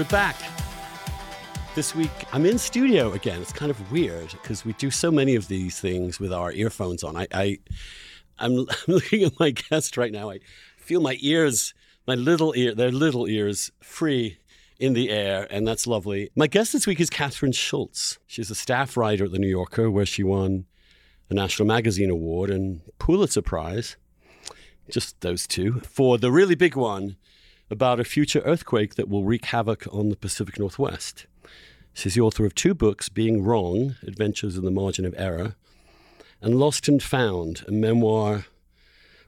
We're back. This week, I'm in studio again. It's kind of weird because we do so many of these things with our earphones on. I, I I'm, I'm looking at my guest right now. I feel my ears, my little ear, their little ears, free in the air, and that's lovely. My guest this week is Kathryn Schulz. She's a staff writer at the New Yorker, where she won a National Magazine Award and Pulitzer Prize. Just those two for the really big one about a future earthquake that will wreak havoc on the Pacific Northwest. She's the author of two books Being Wrong Adventures in the Margin of Error, and Lost and Found, a memoir.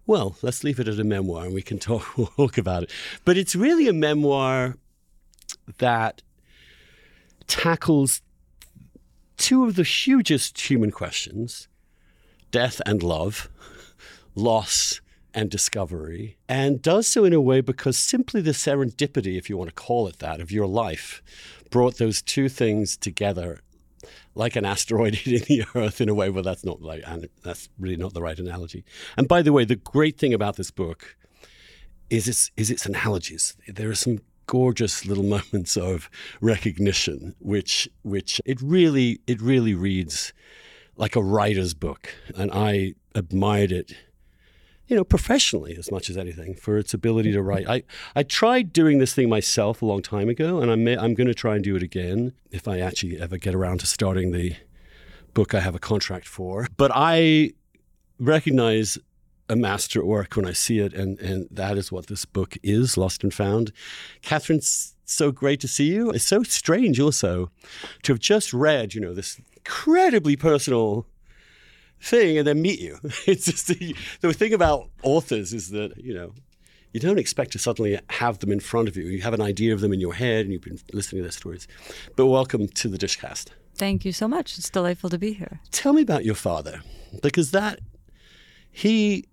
Well, let's leave it at a memoir and we can talk, talk about it. But it's really a memoir that tackles two of the hugest human questions death and love, loss and discovery, and does so in a way because simply the serendipity, if you want to call it that, of your life brought those two things together like an asteroid hitting the earth in a way. Well that's not like that's really not the right analogy. And by the way the great thing about this book is its is its analogies. There are some gorgeous little moments of recognition which which it really it really reads like a writer's book. And i admired it you know, professionally as much as anything for its ability to write. I, I tried doing this thing myself a long time ago, and I'm, I'm going to try and do it again if I actually ever get around to starting the book I have a contract for. But I recognize a master at work when I see it, and, and that is what this book is Lost and Found. Kathryn, so great to see you. It's so strange also to have just read, you know, this incredibly personal thing and then meet you. It's just the, the thing about authors is that, you know, you don't expect to suddenly have them in front of you. You have an idea of them in your head and you've been listening to their stories. But welcome to the Dishcast. Thank you so much. It's delightful to be here. Tell me about your father because that he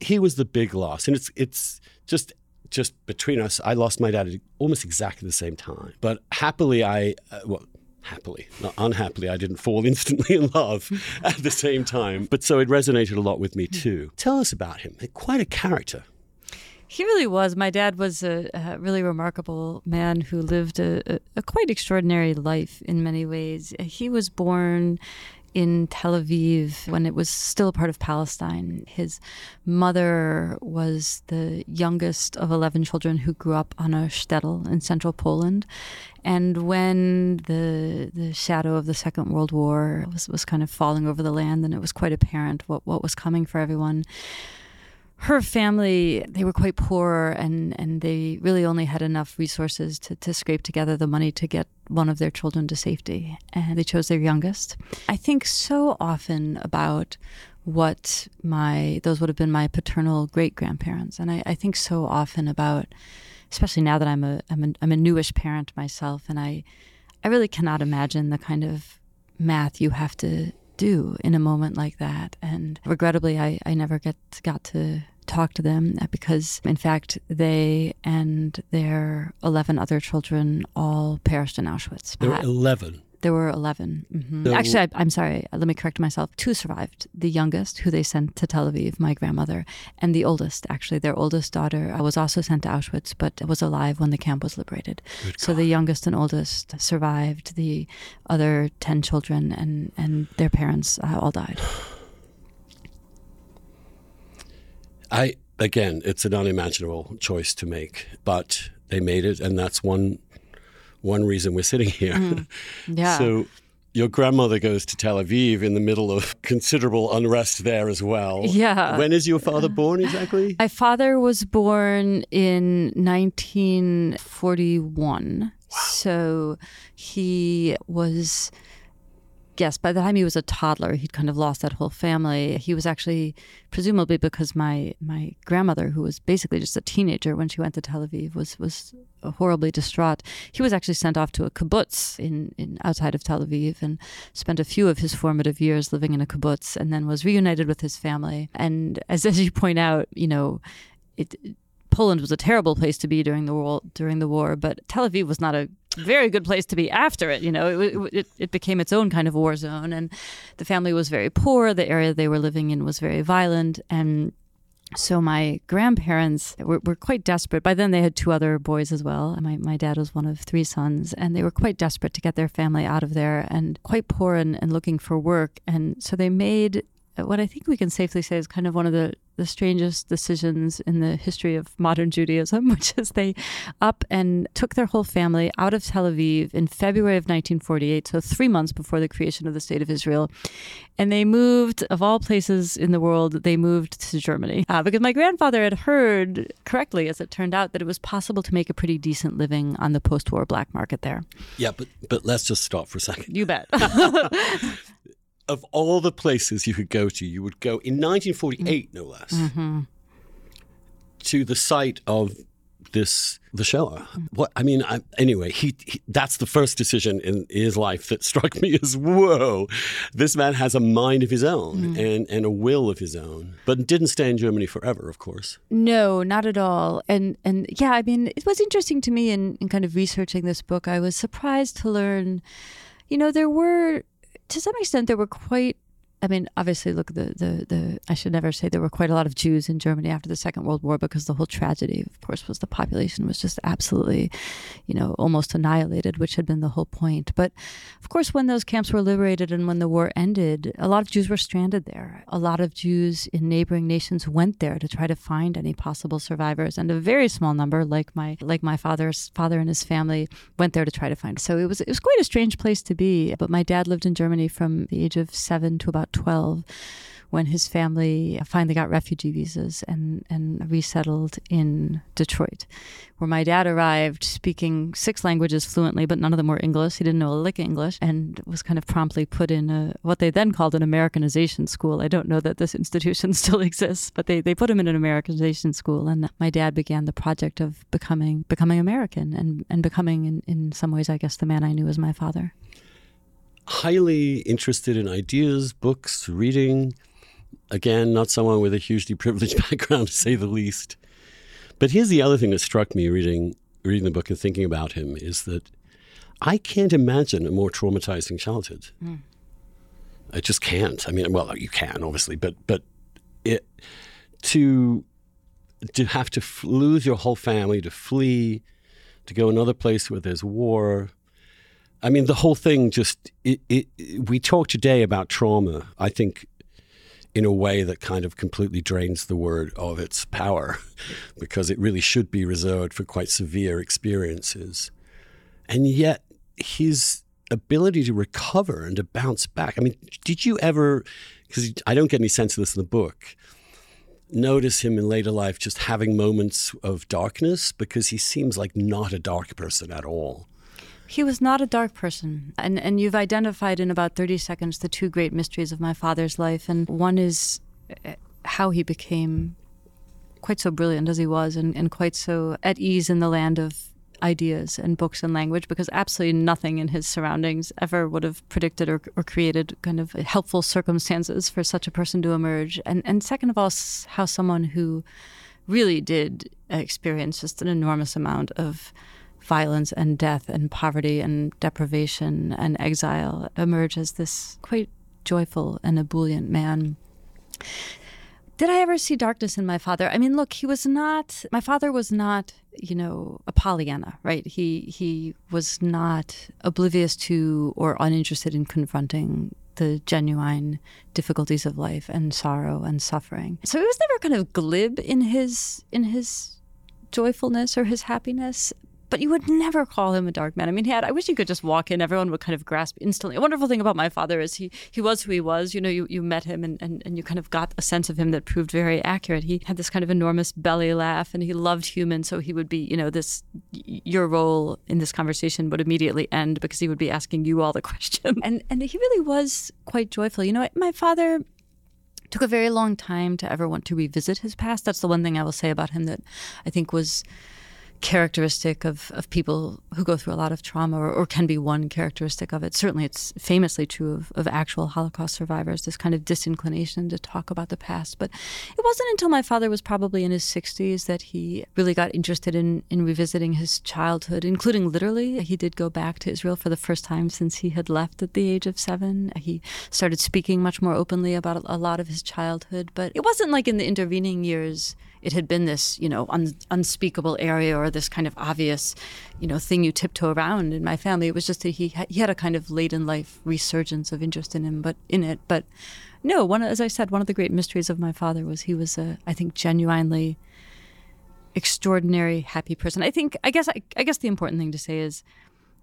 he was the big loss and it's it's just just between us I lost my dad at almost exactly the same time. But happily I uh, well happily, not unhappily, I didn't fall instantly in love at the same time. But so it resonated a lot with me hmm. too. Tell us about him. Quite a character. He really was. My dad was a, a really remarkable man who lived a, a, a, quite extraordinary life in many ways. He was born in Tel Aviv when it was still a part of Palestine. His mother was the youngest of 11 children who grew up on a shtetl in central Poland. And when the the shadow of the Second World War was, was kind of falling over the land, and it was quite apparent what, what was coming for everyone, her family they were quite poor and and they really only had enough resources to, to scrape together the money to get one of their children to safety and they chose their youngest. I think so often about what my those would have been my paternal great grandparents and I, I think so often about especially now that i'm a I'm a, I'm a newish parent myself and i i really cannot imagine the kind of math you have to do in a moment like that. And regrettably, I, I never get got to talk to them uh, because, in fact, they and their 11 other children all perished in Auschwitz. There were 11. There were 11. Mm-hmm. Actually, I, am sorry. Let me correct myself. Two survived. The youngest, who they sent to Tel Aviv, my grandmother, and the oldest, actually, their oldest daughter, uh, was also sent to Auschwitz, but was alive when the camp was liberated. So God. the youngest and oldest survived. The other 10 children and, and their parents uh, all died. I, again, it's an unimaginable choice to make, but they made it, and that's one one reason we're sitting here. Mm. Yeah. so your grandmother goes to Tel Aviv in the middle of considerable unrest there as well. Yeah. When is your father born exactly? My father was born in 1941. Wow. So he was yes, by the time he was a toddler, he'd kind of lost that whole family. He was actually, presumably because my my grandmother, who was basically just a teenager when she went to Tel Aviv, was was horribly distraught. He was actually sent off to a kibbutz in, in outside of Tel Aviv and spent a few of his formative years living in a kibbutz, and then was reunited with his family. And as as you point out, you know, it Poland was a terrible place to be during the war. During the war, but Tel Aviv was not a very good place to be after it. You know, it, it, it became its own kind of war zone, and the family was very poor. The area they were living in was very violent, and so my grandparents were, were, quite desperate. By then, they had two other boys as well. My, my dad was one of three sons, and they were quite desperate to get their family out of there and quite poor and, and looking for work. And so they made what I think we can safely say is kind of one of the, the strangest decisions in the history of modern Judaism, which is they up and took their whole family out of Tel Aviv in February of 1948, so three months before the creation of the State of Israel. And they moved, of all places in the world, they moved to Germany. Uh, because my grandfather had heard correctly, as it turned out, that it was possible to make a pretty decent living on the post war black market there. Yeah, but, but let's just stop for a second. You bet. of all the places you could go to, you would go in 1948, no less, mm-hmm. to the site of this the Shoah. What I mean, I, anyway, he, he, that's the first decision in his life that struck me as whoa, this man has a mind of his own mm. and and a will of his own, but didn't stay in Germany forever, of course. No, not at all. And and yeah, I mean, it was interesting to me in, in kind of researching this book. I was surprised to learn, you know, there were to some extent, there were quite I mean, obviously, look, the, the, the, I should never say there were quite a lot of Jews in Germany after the Second World War because the whole tragedy, of course, was the population was just absolutely, you know, almost annihilated, which had been the whole point. But of course, when those camps were liberated and when the war ended, a lot of Jews were stranded there. A lot of Jews in neighboring nations went there to try to find any possible survivors, and a very small number, like my like my father's father and his family, went there to try to find. So it was it was quite a strange place to be. But my dad lived in Germany from the age of seven to about 12 when his family finally got refugee visas and, and resettled in Detroit, where my dad arrived speaking six languages fluently, but none of them were English. He didn't know a lick of English and was kind of promptly put in a, what they then called an Americanization school. I don't know that this institution still exists, but they, they put him in an Americanization school. And my dad began the project of becoming becoming American and, and becoming, in, in some ways, I guess, the man I knew as my father highly interested in ideas, books, reading. Again, not someone with a hugely privileged background, to say the least. But here's the other thing that struck me reading reading the book and thinking about him is that I can't imagine a more traumatizing childhood. Mm. I just can't. I mean, well, you can obviously, but but it to to have to f- lose your whole family, to flee, to go another place where there's war, I mean, the whole thing just, it, it, we talk today about trauma, I think, in a way that kind of completely drains the word of its power because it really should be reserved for quite severe experiences. And yet, his ability to recover and to bounce back. I mean, did you ever, because I don't get any sense of this in the book, notice him in later life just having moments of darkness? Because he seems like not a dark person at all. He was not a dark person. And, and you've identified in about 30 seconds the two great mysteries of my father's life. And one is uh, how he became quite so brilliant as he was and, and quite so at ease in the land of ideas and books and language because absolutely nothing in his surroundings ever would have predicted or, or created kind of helpful circumstances for such a person to emerge. And, and second of all, how someone who really did experience just an enormous amount of violence and death and poverty and deprivation and exile emerge as this quite joyful and ebullient man. Did I ever see darkness in my father? I mean, look, he was not. My father was not, you know, a Pollyanna, right? He he was not oblivious to or uninterested in confronting the genuine difficulties of life and sorrow and suffering. So he was never kind of glib in his in his joyfulness or his happiness but you would never call him a dark man. I mean, he had. I wish you could just walk in; everyone would kind of grasp instantly. A wonderful thing about my father is he he was who he was. You know, you, you met him and, and, and you kind of got a sense of him that proved very accurate. He had this kind of enormous belly laugh, and he loved humans. So he would be, you know, this your role in this conversation would immediately end because he would be asking you all the questions. And and he really was quite joyful. You know, my father took a very long time to ever want to revisit his past. That's the one thing I will say about him that I think was characteristic of, of people who go through a lot of trauma, or, or, can be one characteristic of it. Certainly, it's famously true of, of actual Holocaust survivors, this kind of disinclination to talk about the past. But it wasn't until my father was probably in his 60s that he really got interested in, in revisiting his childhood, including literally. He did go back to Israel for the first time since he had left at the age of seven. He started speaking much more openly about a lot of his childhood, but it wasn't like in the intervening years it had been this, you know, un- unspeakable area or this kind of obvious, you know, thing you tiptoe around in my family. It was just that he ha- he had a kind of late in life resurgence of interest in him, but in it. But no, one as I said, one of the great mysteries of my father was he was a, I think, genuinely extraordinary happy person. I think I guess I, I guess the important thing to say is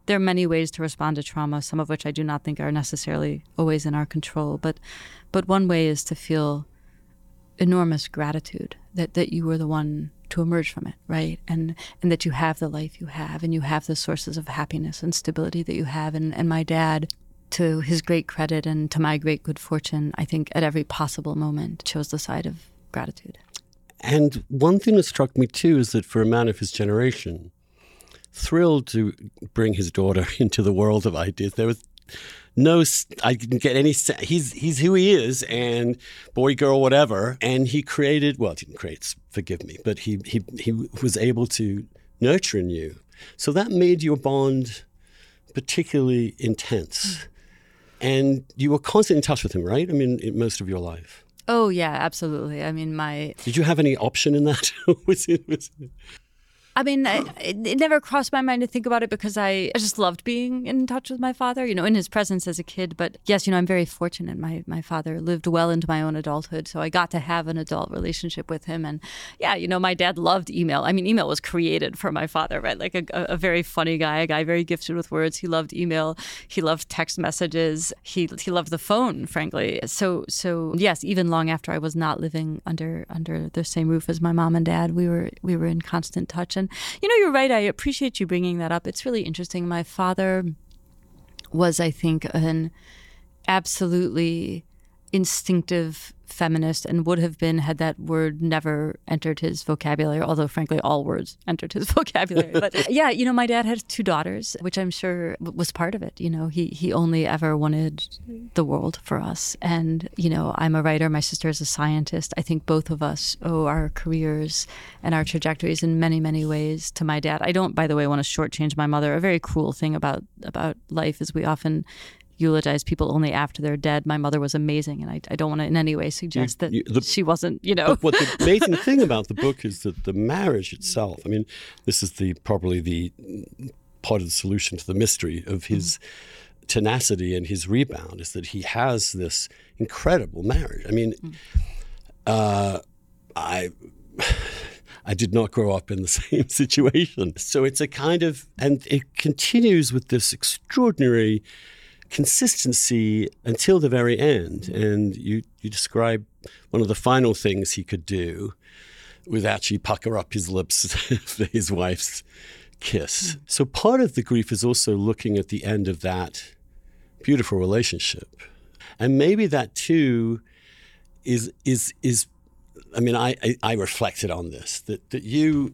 there are many ways to respond to trauma, some of which I do not think are necessarily always in our control. But but one way is to feel enormous gratitude that, that you were the one to emerge from it, right? And and that you have the life you have and you have the sources of happiness and stability that you have. And, and my dad, to his great credit and to my great good fortune, I think at every possible moment chose the side of gratitude. And one thing that struck me too is that for a man of his generation, thrilled to bring his daughter into the world of ideas, there was no, I didn't get any. He's he's who he is, and boy, girl, whatever. And he created. Well, he didn't create. Forgive me, but he he he was able to nurture in you. So that made your bond particularly intense, and you were constantly in touch with him, right? I mean, most of your life. Oh yeah, absolutely. I mean, my. Did you have any option in that? was it, was it... I mean, I, it never crossed my mind to think about it because I, I just loved being in touch with my father, you know, in his presence as a kid. But yes, you know, I'm very fortunate. My, my father lived well into my own adulthood. So I got to have an adult relationship with him. And yeah, you know, my dad loved email. I mean, email was created for my father, right? Like a, a very funny guy, a guy very gifted with words. He loved email. He loved text messages. He, he loved the phone, frankly. So, so yes, even long after I was not living under, under the same roof as my mom and dad, we were, we were in constant touch. And, you know, you're right. I appreciate you bringing that up. It's really interesting. My father was, I think, an absolutely instinctive feminist and would have been had that word never entered his vocabulary, although frankly all words entered his vocabulary. But yeah, you know, my dad had two daughters, which I'm sure was part of it. You know, he he only ever wanted the world for us. And, you know, I'm a writer, my sister is a scientist. I think both of us owe our careers and our trajectories in many, many ways to my dad. I don't, by the way, want to shortchange my mother. A very cruel thing about about life is we often eulogize people only after they're dead. My mother was amazing, and I, I don't want to in any way suggest you, you, that the, she wasn't. You know, what the amazing thing about the book is that the marriage itself. I mean, this is the probably the part of the solution to the mystery of his. Mm. Tenacity and his rebound is that he has this incredible marriage. I mean, mm. uh, I I did not grow up in the same situation. So it's a kind of, and it continues with this extraordinary consistency until the very end. Mm-hmm. And you, you describe one of the final things he could do was actually pucker up his lips for his wife's kiss. Mm-hmm. So part of the grief is also looking at the end of that beautiful relationship. And maybe that too is is is I mean I, I, I reflected on this that that you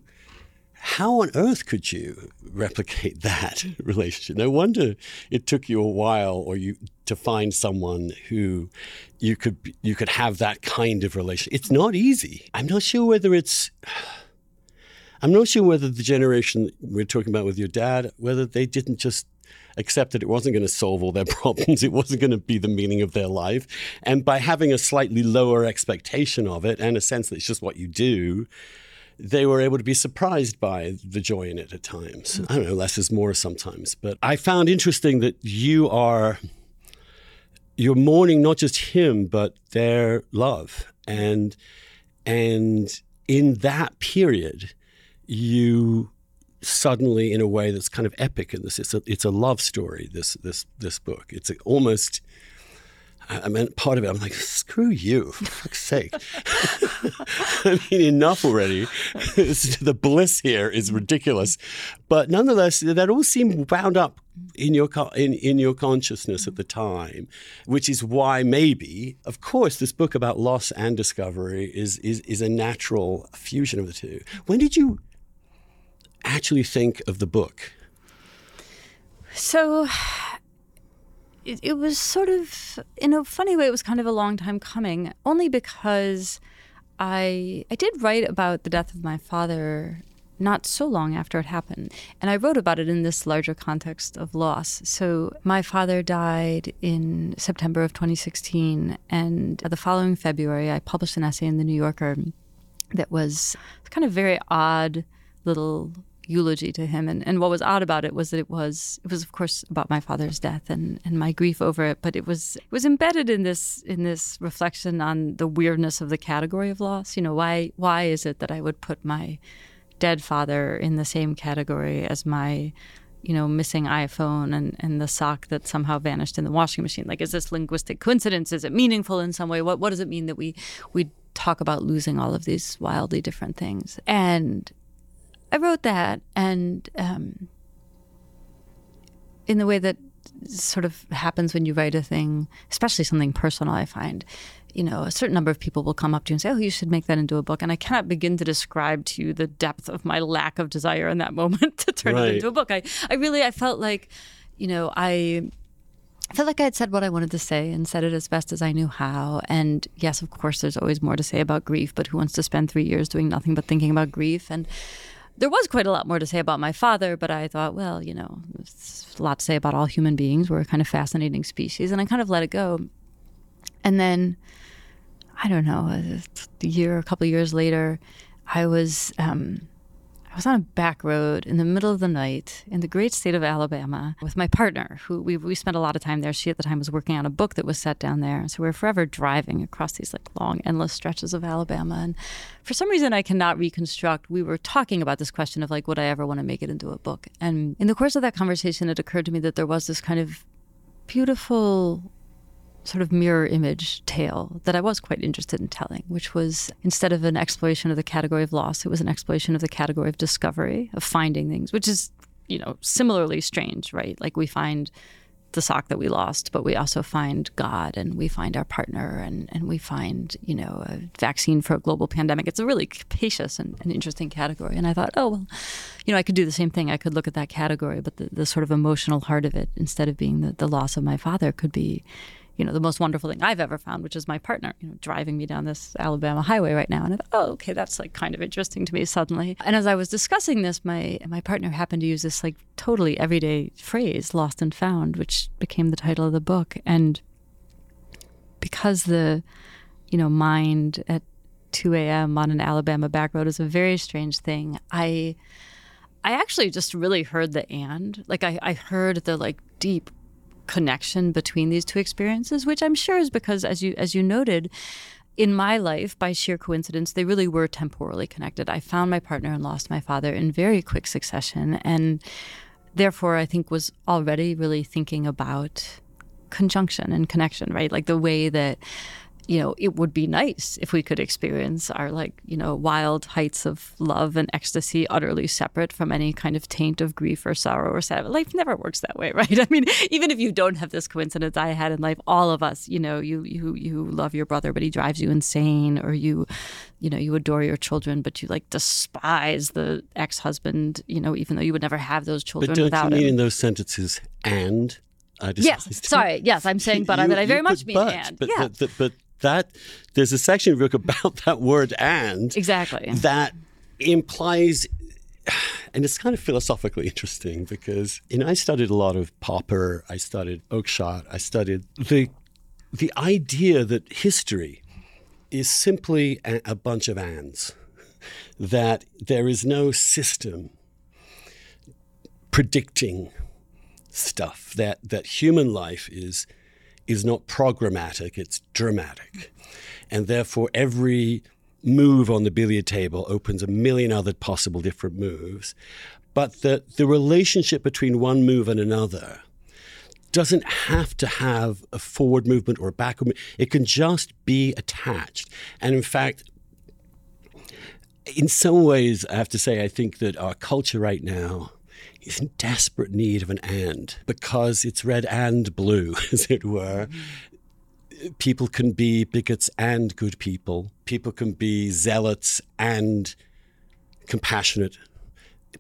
how on earth could you replicate that relationship? No wonder it took you a while or you to find someone who you could you could have that kind of relationship. It's not easy. I'm not sure whether it's I'm not sure whether the generation we're talking about with your dad, whether they didn't just accept that it wasn't going to solve all their problems, it wasn't going to be the meaning of their life. And by having a slightly lower expectation of it and a sense that it's just what you do, they were able to be surprised by the joy in it at times. I don't know, less is more sometimes. But I found interesting that you are you're mourning not just him, but their love. And and in that period, you suddenly in a way that's kind of epic in this it's a, it's a love story this this this book it's a, almost I mean, part of it, I'm like, screw you, for fuck's sake. I mean, enough already. the bliss here is ridiculous. But nonetheless, that all seemed bound up in your in, in your consciousness at the time, which is why maybe, of course, this book about loss and discovery is is, is a natural fusion of the two. When did you actually think of the book? So it, it was sort of, in a funny way, it was kind of a long time coming, only because I I did write about the death of my father not so long after it happened. And I wrote about it in this larger context of loss. So my father died in September of 2016. And the following February, I published an essay in the New Yorker that was kind of very odd little eulogy to him. And, and what was odd about it was that it was it was of course about my father's death and, and my grief over it, but it was it was embedded in this in this reflection on the weirdness of the category of loss. You know, why why is it that I would put my dead father in the same category as my you know, missing iPhone and, and the sock that somehow vanished in the washing machine. Like, is this linguistic coincidence? Is it meaningful in some way? What what does it mean that we we talk about losing all of these wildly different things? And I wrote that, and um, in the way that sort of happens when you write a thing, especially something personal, I find, you know, a certain number of people will come up to you and say, "Oh, you should make that into a book." And I cannot begin to describe to you the depth of my lack of desire in that moment to turn right. it into a book. I, I really, I felt like, you know, I I felt like I had said what I wanted to say and said it as best as I knew how. And yes, of course, there's always more to say about grief, but who wants to spend three years doing nothing but thinking about grief? And there was quite a lot more to say about my father, but I thought, well, you know, a lot to say about all human beings. We're a kind of fascinating species. And I kind of let it go. And then, I don't know, a year, a couple years later, I was um, I was on a back road in the middle of the night in the great state of Alabama with my partner, who we, we spent a lot of time there. She at the time was working on a book that was set down there. So we were forever driving across these like long, endless stretches of Alabama. And for some reason I cannot reconstruct, we were talking about this question of like, would I ever want to make it into a book? And in the course of that conversation, it occurred to me that there was this kind of beautiful sort of mirror image tale that I was quite interested in telling, which was instead of an exploration of the category of loss, it was an exploration of the category of discovery, of finding things, which is, you know, similarly strange, right? Like we find the sock that we lost, but we also find God and we find our partner and, and we find, you know, a vaccine for a global pandemic. It's a really capacious and, and interesting category. And I thought, oh, well, you know, I could do the same thing. I could look at that category, but the, the sort of emotional heart of it, instead of being the, the loss of my father, could be you know, the most wonderful thing I've ever found, which is my partner, you know, driving me down this Alabama highway right now. And I thought, oh, okay, that's like kind of interesting to me suddenly. And as I was discussing this, my my partner happened to use this like totally everyday phrase, lost and found, which became the title of the book. And because the, you know, mind at 2 a.m. on an Alabama back road is a very strange thing. I I actually just really heard the and. Like I, I heard the like deep connection between these two experiences, which I'm sure is because, as you as you noted, in my life, by sheer coincidence, they really were temporally connected. I found my partner and lost my father in very quick succession, and therefore, I think was already really thinking about conjunction and connection, right? Like the way that you know, it would be nice if we could experience our like, you know, wild heights of love and ecstasy utterly separate from any kind of taint of grief or sorrow or sadness. Life never works that way, right? I mean, even if you don't have this coincidence I had in life, all of us, you know, you you you love your brother, but he drives you insane, or you, you know, you adore your children, but you like despise the ex-husband, you know, even though you would never have those children but don't without you mean him. in those sentences and I yes, sorry. Yes, I'm saying but, you, but I very much mean but, and. But, yeah. but, but, that there's a section of the book about that word and exactly. that implies and it's kind of philosophically interesting because you know I studied a lot of Popper, I studied Oakeshott, I studied the the idea that history is simply a, a bunch of ands, that there is no system predicting stuff, that that human life is is not programmatic, it's dramatic. And therefore, every move on the billiard table opens a million other possible different moves. But the, the relationship between one move and another doesn't have to have a forward movement or a backward movement. It can just be attached. And in fact, in some ways, I have to say, I think that our culture right now is in desperate need of an and because it's red and blue, as it were. People can be bigots and good people. People can be zealots and compassionate.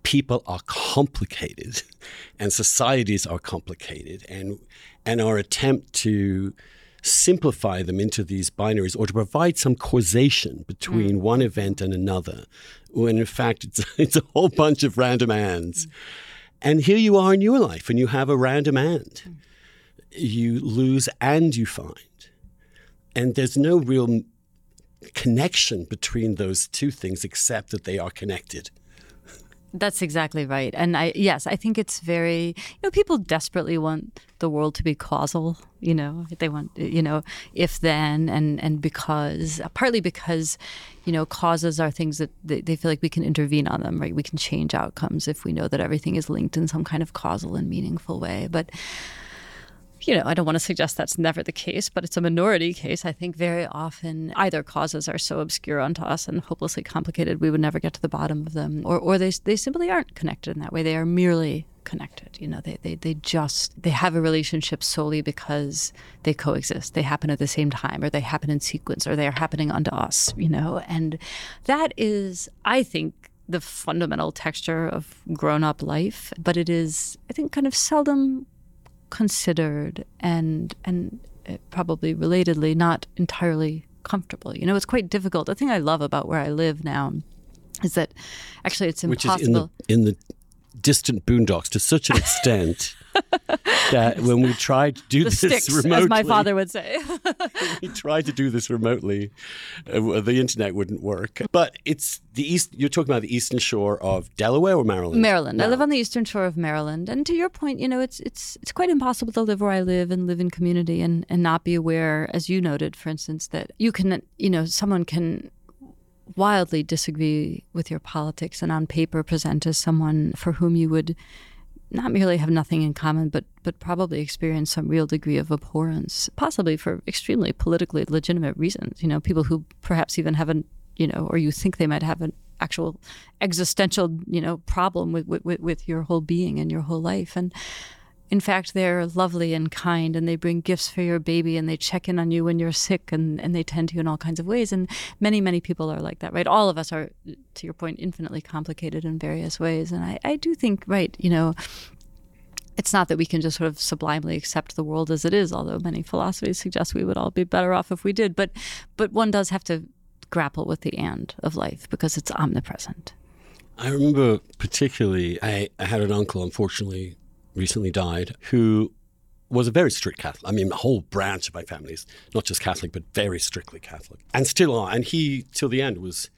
people are complicated and societies are complicated and and our attempt to simplify them into these binaries or to provide some causation between mm. one event and another when in fact it's, it's a whole bunch of random ands mm. And here you are in your life and you have a random and mm. you lose and you find. And there's no real connection between those two things except that they are connected that's exactly right. And I yes, I think it's very you know, people desperately want the world to be causal, you know. They want you know, if then and and because partly because, you know, causes are things that they, they feel like we can intervene on them, right? We can change outcomes if we know that everything is linked in some kind of causal and meaningful way. But you know, I don't want to suggest that's never the case, but it's a minority case. I think very often either causes are so obscure unto us and hopelessly complicated we would never get to the bottom of them, or, or they, they simply aren't connected in that way. They are merely connected. You know, they, they, they just, they have a relationship solely because they coexist. They happen at the same time, or they happen in sequence, or they are happening unto us, you know, and that is, I think, the fundamental texture of grown up life, but it is, I think, kind of seldom considered and and uh, probably relatedly not entirely comfortable. You know, it's quite difficult. The thing I love about where I live now is that actually it's impossible. Which is in the, in the distant boondocks to such an extent that when we tried to do the this sticks, remotely, as my father would say, we tried to do this remotely. Uh, the internet wouldn't work. But it's the east. You're talking about the eastern shore of Delaware or Maryland? Maryland. I live on the eastern shore of Maryland, and to your point, you know, it's it's it's quite impossible to live where I live and live in community and and not be aware, as you noted, for instance, that you can, you know, someone can wildly disagree with your politics and on paper present as someone for whom you would not merely have nothing in common, but but probably experience some real degree of abhorrence, possibly for extremely politically legitimate reasons. You know, people who perhaps even have an you know, or you think they might have an actual existential you know problem with with, with your whole being and your whole life, and in fact, they're lovely and kind and they bring gifts for your baby and they check in on you when you're sick and, and they tend to you in all kinds of ways. And many, many people are like that, right? All of us are, to your point, infinitely complicated in various ways. And I, I do think, right, you know, it's not that we can just sort of sublimely accept the world as it is, although many philosophies suggest we would all be better off if we did. But but one does have to grapple with the and of life because it's omnipresent. I remember particularly I, I had an uncle, unfortunately, recently died, who was a very strict Catholic. I mean, a whole branch of my family is not just Catholic, but very strictly Catholic, and still are. And he, till the end, was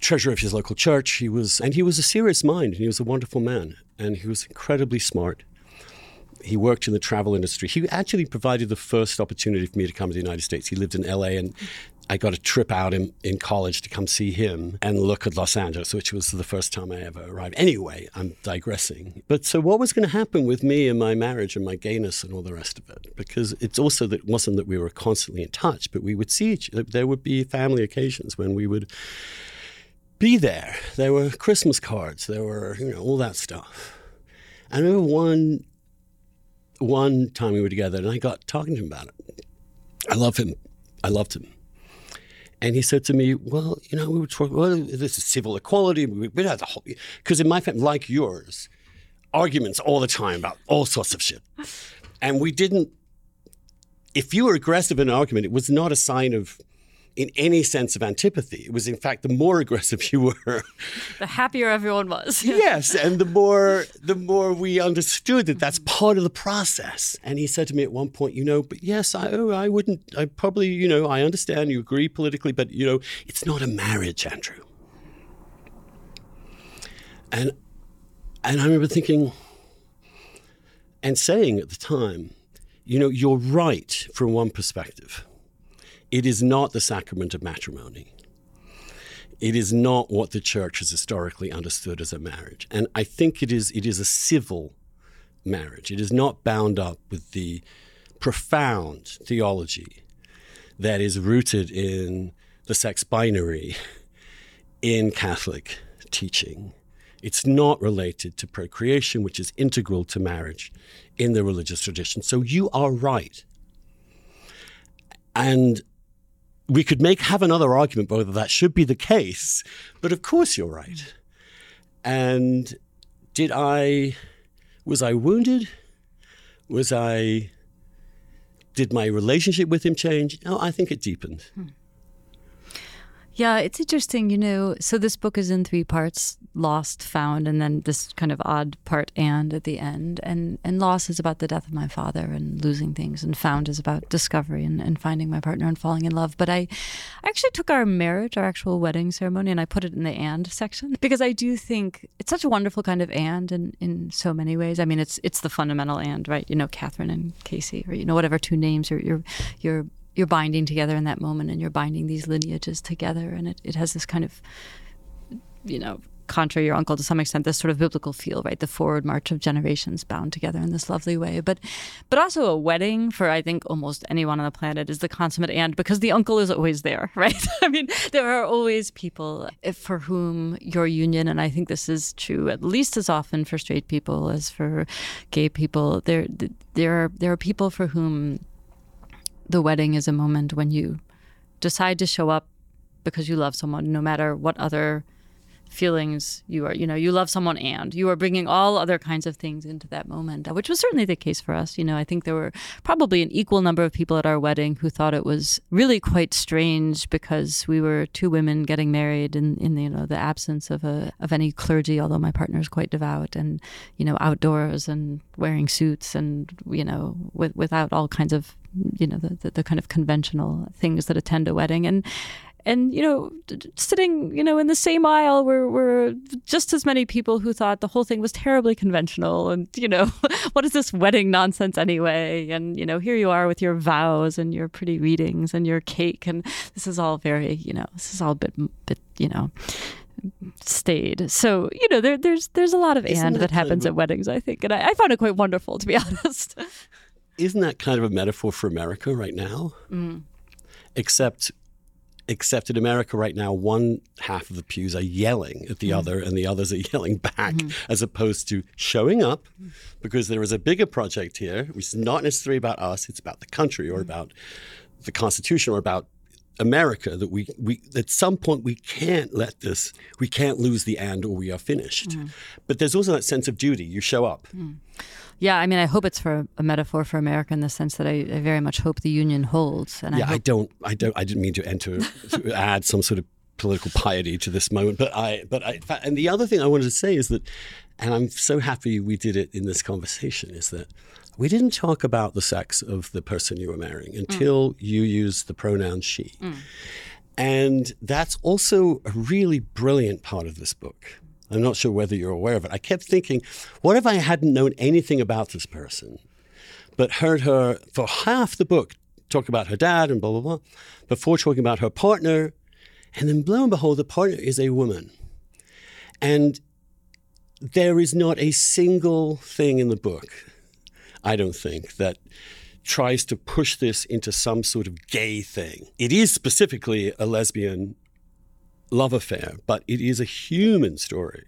treasurer of his local church. He was, and he was a serious mind, and he was a wonderful man, and he was incredibly smart. He worked in the travel industry. He actually provided the first opportunity for me to come to the United States. He lived in LA and I got a trip out in, in college to come see him and look at Los Angeles, which was the first time I ever arrived. Anyway, I'm digressing. But so, what was going to happen with me and my marriage and my gayness and all the rest of it? Because it's also that it wasn't that we were constantly in touch, but we would see each. There would be family occasions when we would be there. There were Christmas cards. There were you know all that stuff. I remember one one time we were together, and I got talking to him about it. I love him. I loved him and he said to me, "Well, you know, we were talking. Well, this is civil equality. We, we had the whole because in my family, like yours, arguments all the time about all sorts of shit, and we didn't. If you were aggressive in an argument, it was not a sign of in any sense of antipathy. It was, in fact, the more aggressive you were, the happier everyone was. yes, and the more the more we understood that that's part of the process. And he said to me at one point, you know, but yes, I oh, I wouldn't. I probably, you know, I understand you agree politically, but you know, it's not a marriage, Andrew. And and I remember thinking and saying at the time, you know, you're right from one perspective it is not the sacrament of matrimony. It is not what the church has historically understood as a marriage. And I think it is, it is a civil marriage. It is not bound up with the profound theology that is rooted in the sex binary in Catholic teaching. It's not related to procreation, which is integral to marriage in the religious tradition. So you are right. And we could make have another argument whether that should be the case, but of course you're right. And did I, was I wounded? Was I, did my relationship with him change? No, I think it deepened. Hmm. Yeah, it's interesting, you know. So this book is in three parts: lost, found, and then this kind of odd part and at the end. And and lost is about the death of my father and losing things, and found is about discovery and, and finding my partner and falling in love. But I, I actually took our marriage, our actual wedding ceremony, and I put it in the and section because I do think it's such a wonderful kind of and in, in so many ways. I mean, it's it's the fundamental and, right? You know, Kathryn and Casey, or you know, whatever two names you're you're you're you're binding together in that moment and you're binding these lineages together. And it, it has this kind of you know contrary your uncle to some extent this sort of biblical feel right? The forward march of generations bound together in this lovely way. But but also a wedding for i think almost anyone on the planet is the consummate and because the uncle is always there right? I mean there are always people for whom your union and i think this is true at least as often for straight people as for gay people there there are there are people for whom the wedding is a moment when you decide to show up because you love someone, no matter what other feelings you are you know you love someone and you are bringing all other kinds of things into that moment which was certainly the case for us. You know i think there were probably an equal number of people at our wedding who thought it was really quite strange because we were two women getting married in in you know the absence of a of any clergy although my partner is quite devout and you know outdoors and wearing suits and you know with, without all kinds of you know the, the, the kind of conventional things that attend a wedding. And and you know sitting you know in the same aisle were were just as many people who thought the whole thing was terribly conventional and you know what is this wedding nonsense anyway and you know here you are with your vows and your pretty readings and your cake and this is all very you know this is all a bit bit you know staid so you know there, there's there's a lot of Isn't and that, that happens at weddings i think and I, I found it quite wonderful to be honest isn't that kind of a metaphor for America right now? Mm. Except except in America right now, one half of the pews are yelling at the mm. other, and the others are yelling back, mm. as opposed to showing up, because there is a bigger project here, which is not necessarily about us; it's about the country, or mm. about the Constitution, or about America. That we, we at some point we can't let this, we can't lose the and, or we are finished. Mm. But there's also that sense of duty. You show up. Mm. Yeah, I mean, I hope it's for a metaphor for America in the sense that I, I very much hope the union holds. And yeah, I, hope... I, don't, I don't, I didn't mean to enter to add some sort of political piety to this moment, but I, but I, and the other thing I wanted to say is that, and I'm so happy we did it in this conversation, is that we didn't talk about the sex of the person you were marrying until mm. you used the pronoun she. Mm. And that's also a really brilliant part of this book. I'm not sure whether you're aware of it. I kept thinking, what if I hadn't known anything about this person, but heard her for half the book talk about her dad and blah, blah, blah, before talking about her partner. And then lo and behold, the partner is a woman. And there is not a single thing in the book, I don't think, that tries to push this into some sort of gay thing. It is specifically a lesbian love affair, but it is a human story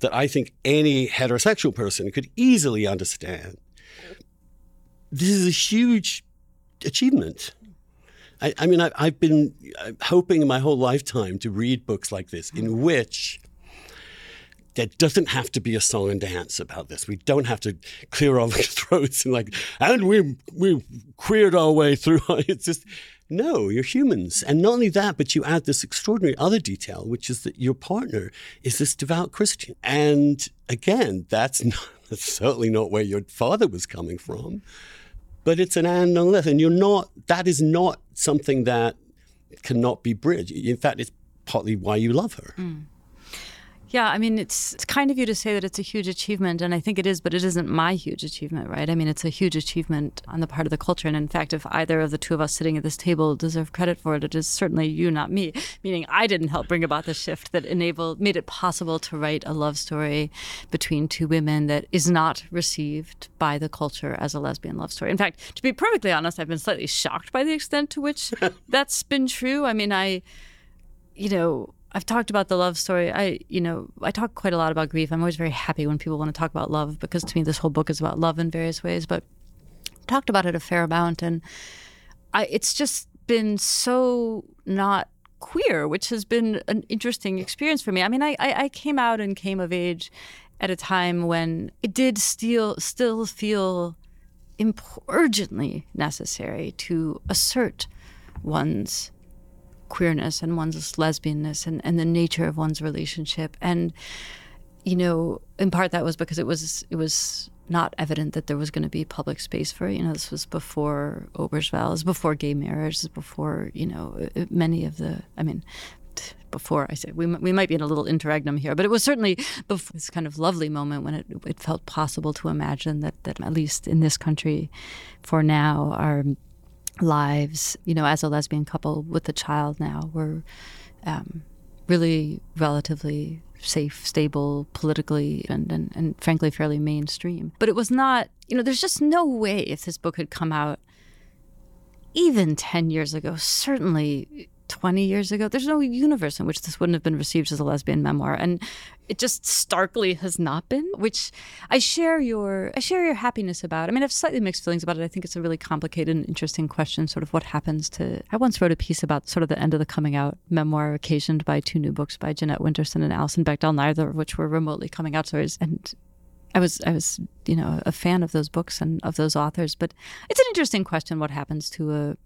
that I think any heterosexual person could easily understand. This is a huge achievement. I, I mean, I, have been uh, hoping my whole lifetime to read books like this in which there doesn't have to be a song and dance about this. We don't have to clear our throats and like, and we we queered our way through. It's just no, you're humans. And not only that, but you add this extraordinary other detail, which is that your partner is this devout Christian. And again, that's, not, that's certainly not where your father was coming from, but it's an and nonetheless. And you're not, that is not something that cannot be bridged. In fact, it's partly why you love her. Mm. Yeah, I mean, it's, it's kind of you to say that it's a huge achievement, and I think it is, but it isn't my huge achievement, right? I mean, it's a huge achievement on the part of the culture. And in fact, if either of the two of us sitting at this table deserve credit for it, it is certainly you, not me. Meaning, I didn't help bring about the shift that enabled, made it possible to write a love story between two women that is not received by the culture as a lesbian love story. In fact, to be perfectly honest, I've been slightly shocked by the extent to which that's been true. I mean, I, you know, I've talked about the love story. I, you know, I talk quite a lot about grief. I'm always very happy when people want to talk about love because to me this whole book is about love in various ways. But I've talked about it a fair amount, and I, it's just been so not queer, which has been an interesting experience for me. I mean, I, I, I came out and came of age at a time when it did still still feel urgently necessary to assert one's queerness and one's lesbianness and, and the nature of one's relationship. And, you know, in part that was because it was it was not evident that there was going to be public space for it. You know, this was before Obergefell, this before gay marriage, this before, you know, uh, uh, many of the, I mean, before I say we, we might be in a little interregnum here, but it was certainly this kind of lovely moment when it, it felt possible to imagine that, that at least in this country for now, our lives, you know, as a lesbian couple with a child now, were um, really relatively safe, stable, politically, and, and, and frankly, fairly mainstream. But it was not, you know, there's just no way if this book had come out even 10 years ago, certainly 20 years ago, there's no universe in which this wouldn't have been received as a lesbian memoir. And it just starkly has not been, which I share your I share your happiness about. I mean, I have slightly mixed feelings about it. I think it's a really complicated and interesting question, sort of what happens to I once wrote a piece about sort of the end of the coming out memoir occasioned by two new books by Jeanette Winterson and Alison Bechdel, neither of which were remotely coming out stories. And I was I was, you know, a fan of those books and of those authors. But it's an interesting question what happens to a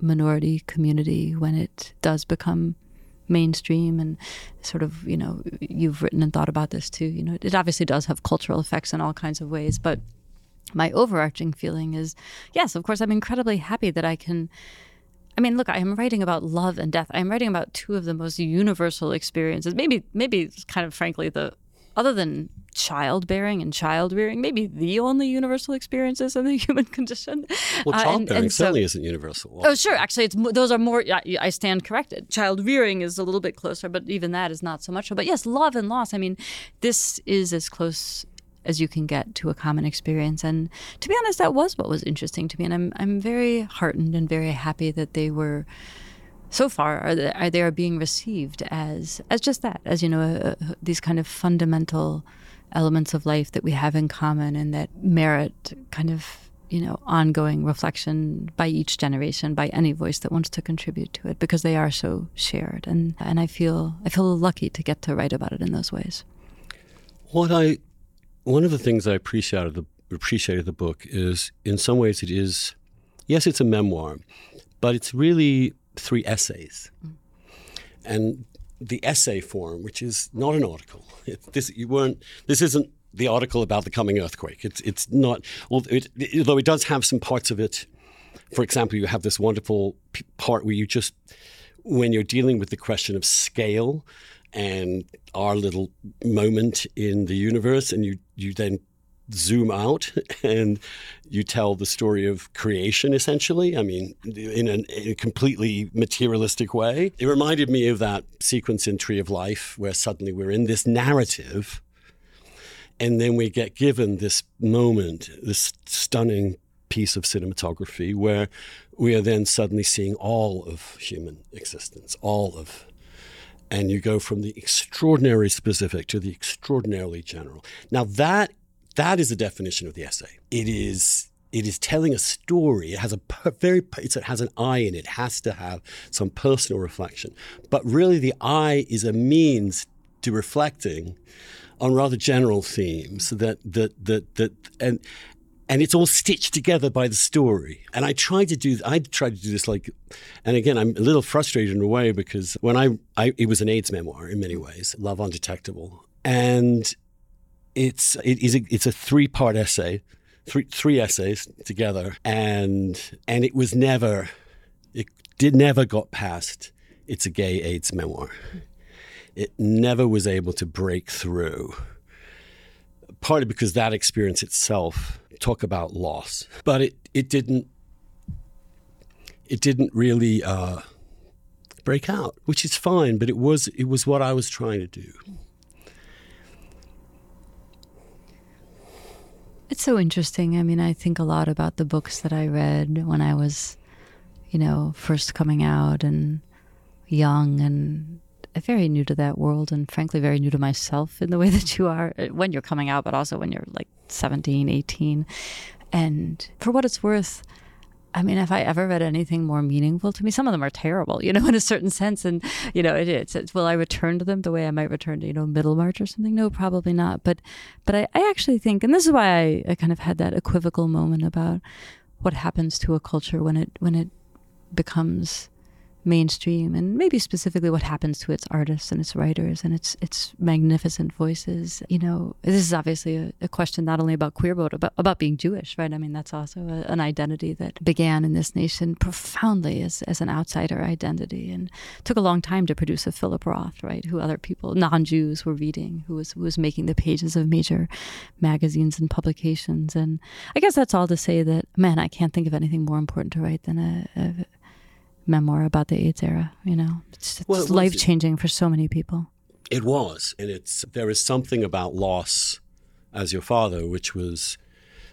minority community when it does become mainstream and sort of you know you've written and thought about this too you know it obviously does have cultural effects in all kinds of ways but my overarching feeling is yes of course i'm incredibly happy that i can I mean, look, I am writing about love and death. I'm writing about two of the most universal experiences. Maybe, maybe, kind of frankly, the other than childbearing and child rearing, maybe the only universal experiences in the human condition. Well, childbearing uh, certainly isn't universal. Oh, sure. Actually, it's those are more. I, I stand corrected. Child rearing is a little bit closer, but even that is not so much. But yes, love and loss. I mean, this is as close as you can get to a common experience. And to be honest, that was what was interesting to me. And I'm I'm very heartened and very happy that they were so far are they, are they are being received as as just that as you know uh, these kind of fundamental elements of life that we have in common and that merit kind of you know ongoing reflection by each generation by any voice that wants to contribute to it because they are so shared and and I feel I feel lucky to get to write about it in those ways what I one of the things I appreciated the appreciated the book is in some ways it is yes it's a memoir but it's really three essays. Mm. And the essay form, which is not an article, it, this you weren't. This isn't the article about the coming earthquake. It's it's not. Although it, it does have some parts of it. For example, you have this wonderful p- part where you just, when you're dealing with the question of scale, and our little moment in the universe, and you you then zoom out and you tell the story of creation essentially. I mean in, an, in, a completely materialistic way. It reminded me of that sequence in tree of life where suddenly we're in this narrative and then we get given this moment this stunning piece of cinematography where we are then suddenly seeing all of human existence all of and you go from the extraordinary specific to the extraordinarily general. Now that that is the definition of the essay. It is it is telling a story. It has a very it has an I in it. It has to have some personal reflection. But really, the I is a means to reflecting on rather general themes that that that that and and it's all stitched together by the story. And I tried to do I tried to do this like, and again I'm a little frustrated in a way because when I, I it was an AIDS memoir in many ways, Love Undetectable, and it's it is a, it's a three part essay, three three essays together, and and it was never it did never got past. It's a gay AIDS memoir. It never was able to break through. Partly because that experience itself talk about loss, but it it didn't it didn't really uh, break out, which is fine. But it was it was what I was trying to do. It's so interesting. I mean, I think a lot about the books that I read when I was, you know, first coming out and young and very new to that world and frankly very new to myself in the way that you are uh, when you're coming out but also when you're like 17 18 and for what it's worth I mean, if I ever read anything more meaningful to me, some of them are terrible, you know, in a certain sense. And, you know, it, it's, it's, will I return to them the way I might return to, you know, Middlemarch or something? No, probably not. But, but I, I actually think, and this is why I, I kind of had that equivocal moment about what happens to a culture when it, when it becomes mainstream and maybe specifically what happens to its artists and its writers and its its magnificent voices. You know this is obviously a, a question not only about queer but about, about being jewish right? I mean that's also a, an identity that began in this nation profoundly as, as an outsider identity and took a long time to produce a philip roth right? Who other people non-jews were reading who was who was making the pages of major magazines and publications. And i guess that's all to say that man i can't think of anything more important to write than a, a memoir about the AIDS era. You know, it's, it's well, life changing for so many people. It was, and it's there is something about loss as your father, which was,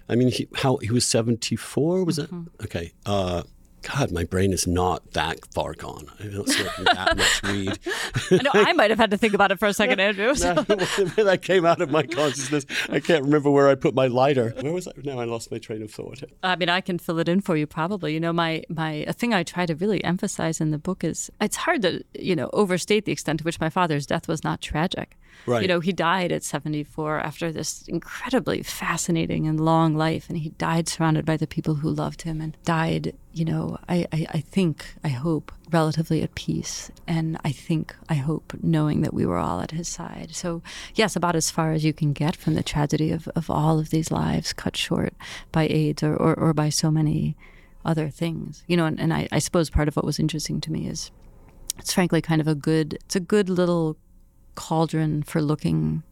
I mean, he, how he was seventy four, was mm-hmm. it? Okay, uh, God, my brain is not that far gone. I don't smoke that much weed. I know I might have had to think about it for a second, Andrew. So. no, that came out of my consciousness. I can't remember where I put my lighter. Where was I? Now I lost my train of thought. I mean, I can fill it in for you probably. You know, my my a thing I try to really emphasize in the book is it's hard to you know overstate the extent to which my father's death was not tragic. Right. You know, he died at 74 after this incredibly fascinating and long life, and he died surrounded by the people who loved him, and died, you know, I, I, I think, I hope, relatively at peace, and I think, I hope, knowing that we were all at his side. So, yes, about as far as you can get from the tragedy of, of all of these lives cut short by AIDS or, or, or by so many other things. You know, and, and I, I suppose part of what was interesting to me is it's frankly kind of a good, it's a good little cauldron for looking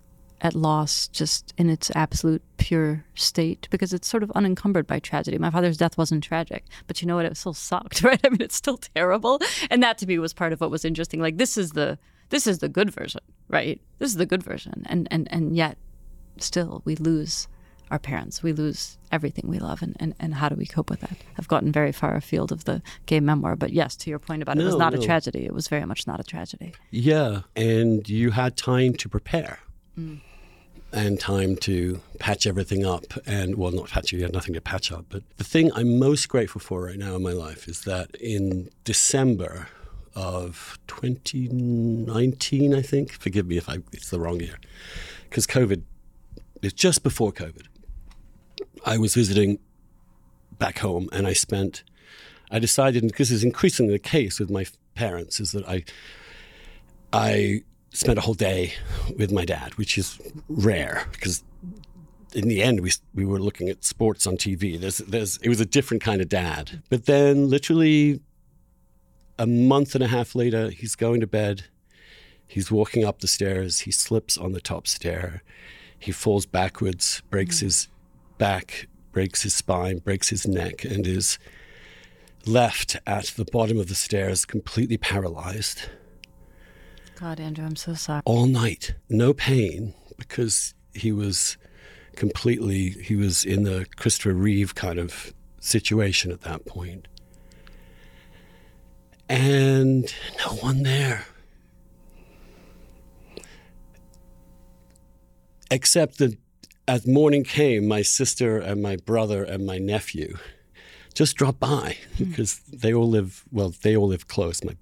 at loss just in its absolute pure state because it's sort of unencumbered by tragedy. My father's death wasn't tragic, but you know what? It still sucked, right? I mean, it's still terrible, and that to me was part of what was interesting. Like this is the this is the good version, right? This is the good version, and and and yet still we lose our parents. We lose everything we love, and, and, and how do we cope with that? I've gotten very far afield of the gay memoir, but yes, to your point about no, it was not no. a tragedy. It was very much not a tragedy. Yeah, and you had time to prepare. Mm. And time to patch everything up. And, well, not patch, you had nothing to patch up. But the thing I'm most grateful for right now in my life is that in December of 2019, I think, forgive me if I, it's the wrong year, because COVID, it's just before COVID. I was visiting back home and I spent, I decided, because it's increasingly the case with my parents, is that I, I spent a whole day with my dad, which is rare because in the end we we were looking at sports on TV. There's there's it was a different kind of dad. But then literally a month and a half later, he's going to bed. He's walking up the stairs. He slips on the top stair. He falls backwards, breaks mm-hmm. his back, breaks his spine, breaks his neck, and is left at the bottom of the stairs, completely paralyzed. God, Andrew, I'm so sorry. All night, no pain, because he was completely, he was in the Christopher Reeve kind of situation at that point. And no one there. Except that as morning came, my sister and my brother and my nephew just dropped by mm. because they all live, well, they all live close. My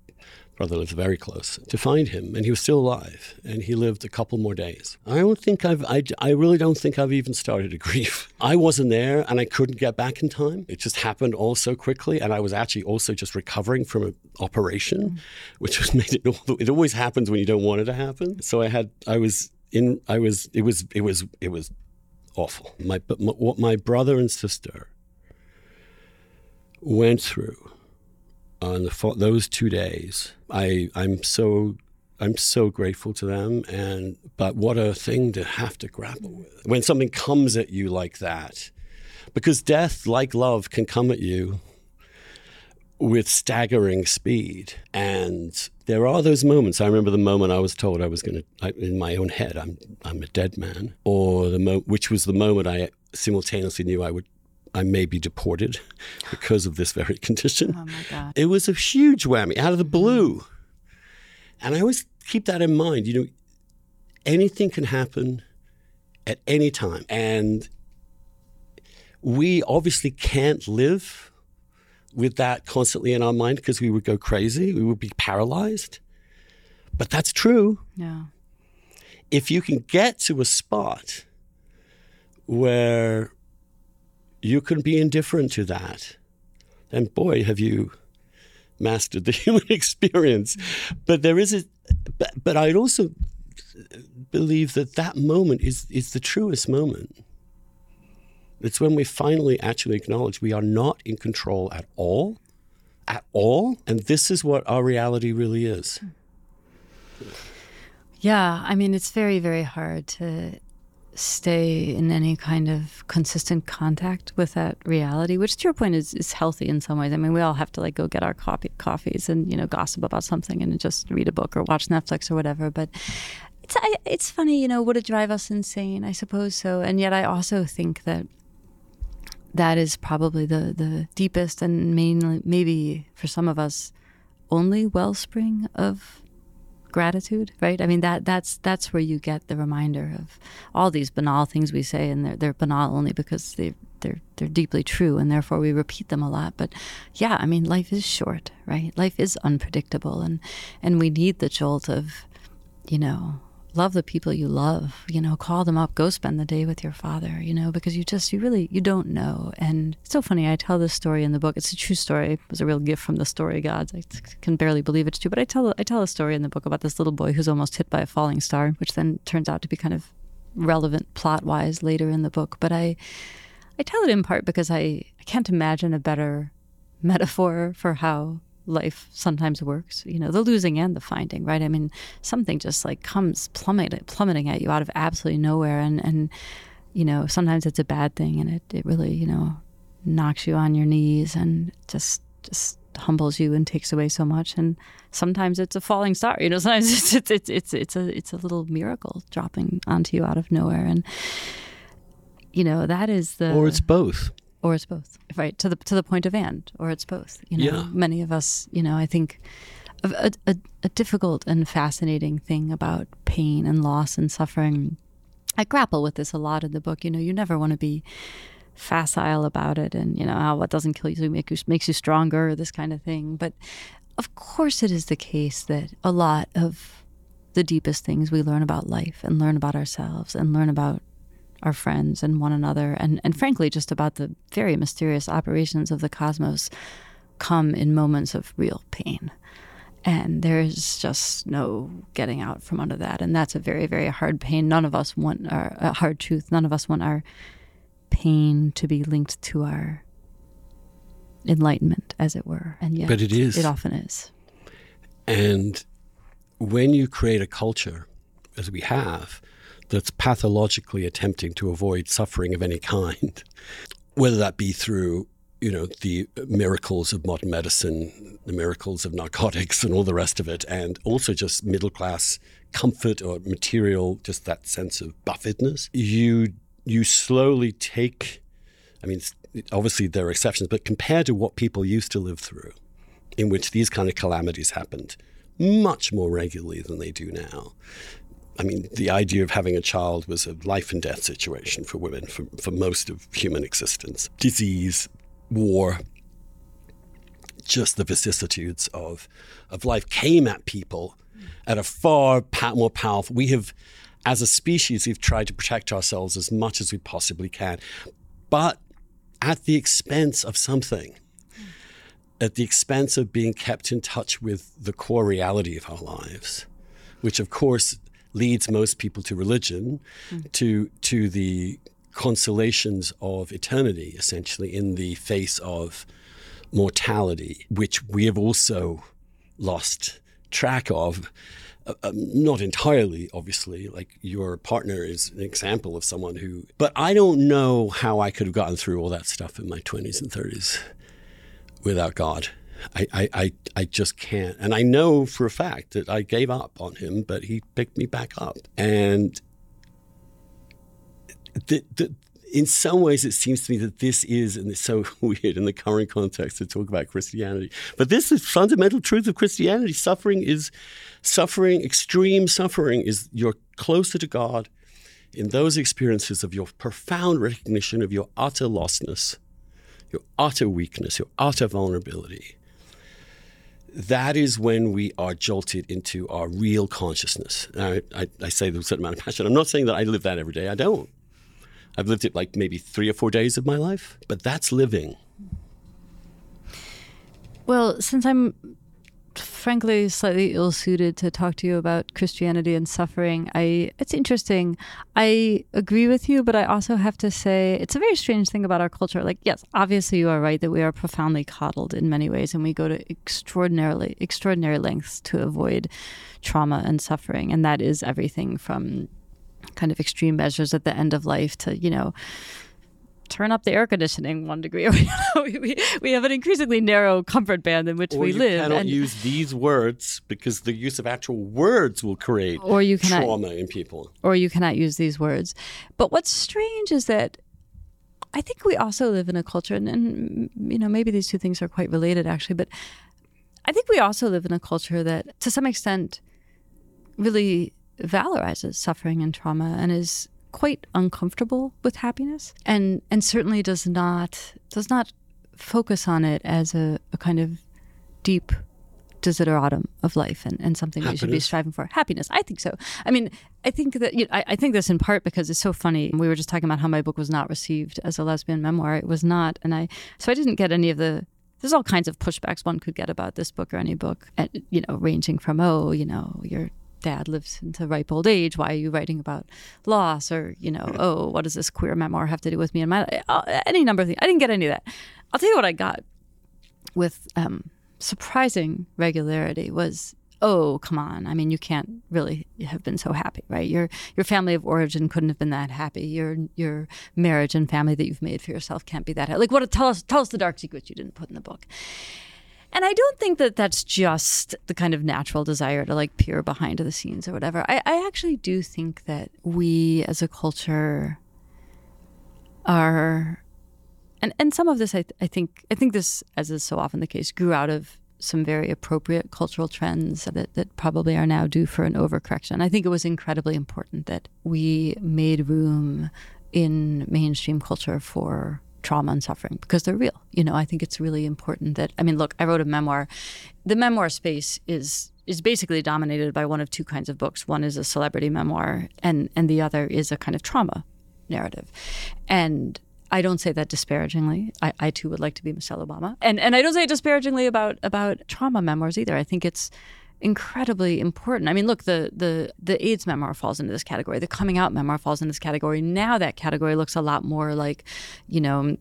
brother lives very close to find him, and he was still alive, and he lived a couple more days. I don't think I've, I, I really don't think I've even started to grieve. I wasn't there, and I couldn't get back in time. It just happened all so quickly, and I was actually also just recovering from an operation, mm. which was made it. It always happens when you don't want it to happen. So I had, I was in, I was, it was, it was, it was awful. My, but my, what my brother and sister went through on the, those two days, I, I'm so I'm so grateful to them and but what a thing to have to grapple with when something comes at you like that because death like love can come at you with staggering speed. And there are those moments. I remember the moment I was told I was going to, in my own head, I'm, I'm a dead man, or the mo- which was the moment I simultaneously knew I would. I may be deported because of this very condition. Oh my God. It was a huge whammy out of the blue. And I always keep that in mind. You know, anything can happen at any time. And we obviously can't live with that constantly in our mind because we would go crazy, we would be paralyzed. But that's true. Yeah. If you can get to a spot where you can be indifferent to that, then boy, have you mastered the human experience. But there is a, but, but I'd also believe that that moment is, is the truest moment. It's when we finally actually acknowledge we are not in control at all, at all. And this is what our reality really is. Yeah, I mean, it's very, very hard to stay in any kind of consistent contact with that reality, which to your point is, is healthy in some ways. I mean, we all have to like go get our coffee, coffees and, you know, gossip about something and just read a book or watch Netflix or whatever. But it's, I, it's funny, you know, would it drive us insane? I suppose so. And yet I also think that that is probably the, the deepest and mainly, maybe for some of us, only wellspring of gratitude, right? I mean that that's that's where you get the reminder of all these banal things we say, and they're they're banal only because they they're they're deeply true, and therefore we repeat them a lot. But yeah, I mean life is short, right? Life is unpredictable, and and we need the jolt of, you know, love the people you love you know call them up go spend the day with your father you know because you just you really you don't know. And it's so funny i tell this story in the book. It's a true story. It was a real gift from the story gods i can barely believe it's true but i tell i tell a story in the book about this little boy who's almost hit by a falling star which then turns out to be kind of relevant plot wise later in the book. But i i tell it in part because i i can't imagine a better metaphor for how life sometimes works you know the losing and the finding right? I mean something just like comes plummeting plummeting at you out of absolutely nowhere and and you know sometimes it's a bad thing and it, it really you know knocks you on your knees and just just humbles you and takes away so much and sometimes it's a falling star you know sometimes it's it's it's it's, it's a it's a little miracle dropping onto you out of nowhere and you know that is the or it's both or it's both right? To the to the point of and or it's both you know? Yeah. many of us you know i think a, a, a difficult and fascinating thing about pain and loss and suffering. I grapple with this a lot in the book you know? You never want to be facile about it and you know how what doesn't kill you make you makes you stronger this kind of thing. But of course it is the case that a lot of the deepest things we learn about life and learn about ourselves and learn about our friends and one another and, and frankly just about the very mysterious operations of the cosmos come in moments of real pain. And there's just no getting out from under that. And that's a very very hard pain. None of us want our a hard truth. None of us want our pain to be linked to our enlightenment as it were. And yet But it is. it often is. And when you create a culture, as we have, that's pathologically attempting to avoid suffering of any kind, whether that be through you know the miracles of modern medicine, the miracles of narcotics, and all the rest of it, and also just middle class comfort or material, just that sense of buffetness. You you slowly take. I mean, obviously there are exceptions, but compared to what people used to live through, in which these kind of calamities happened much more regularly than they do now. I mean, the idea of having a child was a life and death situation for women for, for most of human existence. Disease, war, just the vicissitudes of, of life came at people at a far more powerful. We have, as a species, we've tried to protect ourselves as much as we possibly can, but at the expense of something at the expense of being kept in touch with the core reality of our lives, which of course leads most people to religion, to to the consolations of eternity, essentially in the face of mortality, which we have also lost track of. Uh, uh, not entirely, obviously. Like your partner is an example of someone who, but I don't know how I could have gotten through all that stuff in my 20s and 30s without God. I, I, I, I just can't. And I know for a fact that I gave up on him, but he picked me back up. And the, the, in some ways, it seems to me that this is, and it's so weird in the current context to talk about Christianity, but this is fundamental truth of Christianity. Suffering is suffering, extreme suffering is you're closer to God in those experiences of your profound recognition of your utter lostness your utter weakness, your utter vulnerability, that is when we are jolted into our real consciousness. I, I, I say with a certain amount of passion. I'm not saying that I live that every day. I don't. I've lived it like maybe three or four days of my life, but that's living. Well, since I'm frankly slightly ill suited to talk to you about Christianity and suffering. I it's interesting. I agree with you, but I also have to say it's a very strange thing about our culture. Like, yes, obviously you are right that we are profoundly coddled in many ways and we go to extraordinarily extraordinary lengths to avoid trauma and suffering. And that is everything from kind of extreme measures at the end of life to, you know, turn up the air conditioning one degree. we, we have an increasingly narrow comfort band in which or we you live. cannot use these words because the use of actual words will create or you cannot, trauma in people. Or you cannot use these words. But what's strange is that I think we also live in a culture, and, and mm, you know maybe these two things are quite related actually, but I think we also live in a culture that, to some extent, really valorizes suffering and trauma and is quite uncomfortable with happiness and and certainly does not does not focus on it as a, a kind of deep desideratum of life and, and something happiness. we should be striving for. Happiness. I think so. I mean, I think that you know, I, I, think this in part because it's so funny. We were just talking about how my book was not received as a lesbian memoir. It was not, and I so I didn't get any of the. There's all kinds of pushbacks one could get about this book or any book, and, you know, ranging from oh, you know, you're dad lives into ripe old age. Why are you writing about loss? Or, you know, oh, what does this queer memoir have to do with me and my life? Uh, any number of things. I didn't get any of that. I'll tell you what I got with um, surprising regularity was oh come on i mean you can't really have been so happy right your your family of origin couldn't have been that happy your your marriage and family that you've made for yourself can't be that happy. like what tell us tell us the dark secrets you didn't put in the book and I don't think that that's just the kind of natural desire to like peer behind the scenes or whatever. I, I actually do think that we as a culture are, and, and some of this, I, I think, I think this, as is so often the case, grew out of some very appropriate cultural trends that, that probably are now due for an overcorrection. I think it was incredibly important that we made room in mainstream culture for trauma and suffering because they're real. You know, I think it's really important that I mean, look, I wrote a memoir. The memoir space is is basically dominated by one of two kinds of books. One is a celebrity memoir and and the other is a kind of trauma narrative. And I don't say that disparagingly. I, I too would like to be Michelle Obama. And and I don't say it disparagingly about about trauma memoirs either. I think it's incredibly important. I mean, look, the the the AIDS memoir falls into this category. The coming out memoir falls in this category. Now that category looks a lot more like, you know,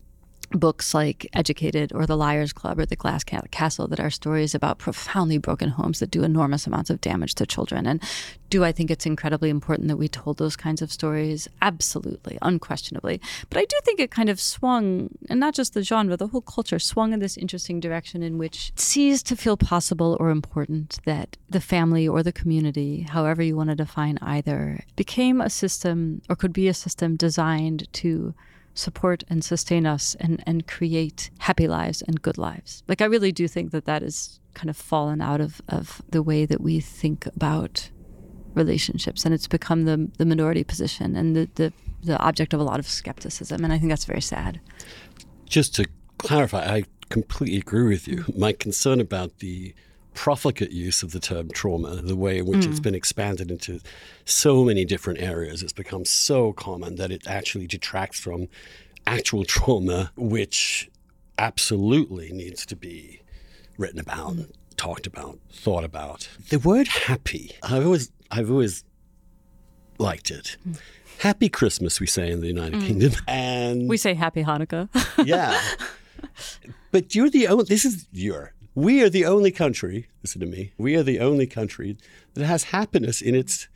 books like Educated or The Liars Club or The Glass Castle that are stories about profoundly broken homes that do enormous amounts of damage to children. And do I think it's incredibly important that we told those kinds of stories? Absolutely, unquestionably. But I do think it kind of swung, and not just the genre, the whole culture swung in this interesting direction in which it ceased to feel possible or important that the family or the community, however you want to define either, became a system or could be a system designed to support and sustain us and, and create happy lives and good lives. Like, I really do think that that is kind of fallen out of, of the way that we think about relationships. And it's become the, the minority position and the, the, the object of a lot of skepticism. And I think that's very sad. Just to clarify, I completely agree with you. My concern about the profligate use of the term trauma, the way in which mm. it's been expanded into so many different areas. It's become so common that it actually detracts from actual trauma, which absolutely needs to be written about, mm. talked about, thought about. The word happy, I've always, I've always liked it. Mm. Happy Christmas, we say in the United mm. Kingdom, and we say Happy Hanukkah. yeah, but you're the only. This is your we are the only country, listen to me, we are the only country that has happiness in its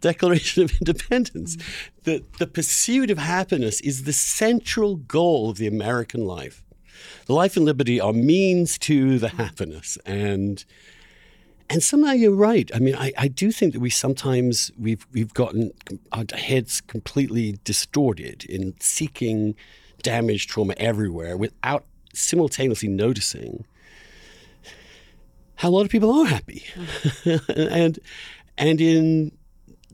Declaration of Independence. Mm-hmm. The, the pursuit of happiness is the central goal of the American life. The life and liberty are means to the happiness. And and somehow you're right. I mean, I, I do think that we sometimes we've we've gotten our heads completely distorted in seeking damage, trauma everywhere without simultaneously noticing how a lot of people are happy, mm-hmm. and and in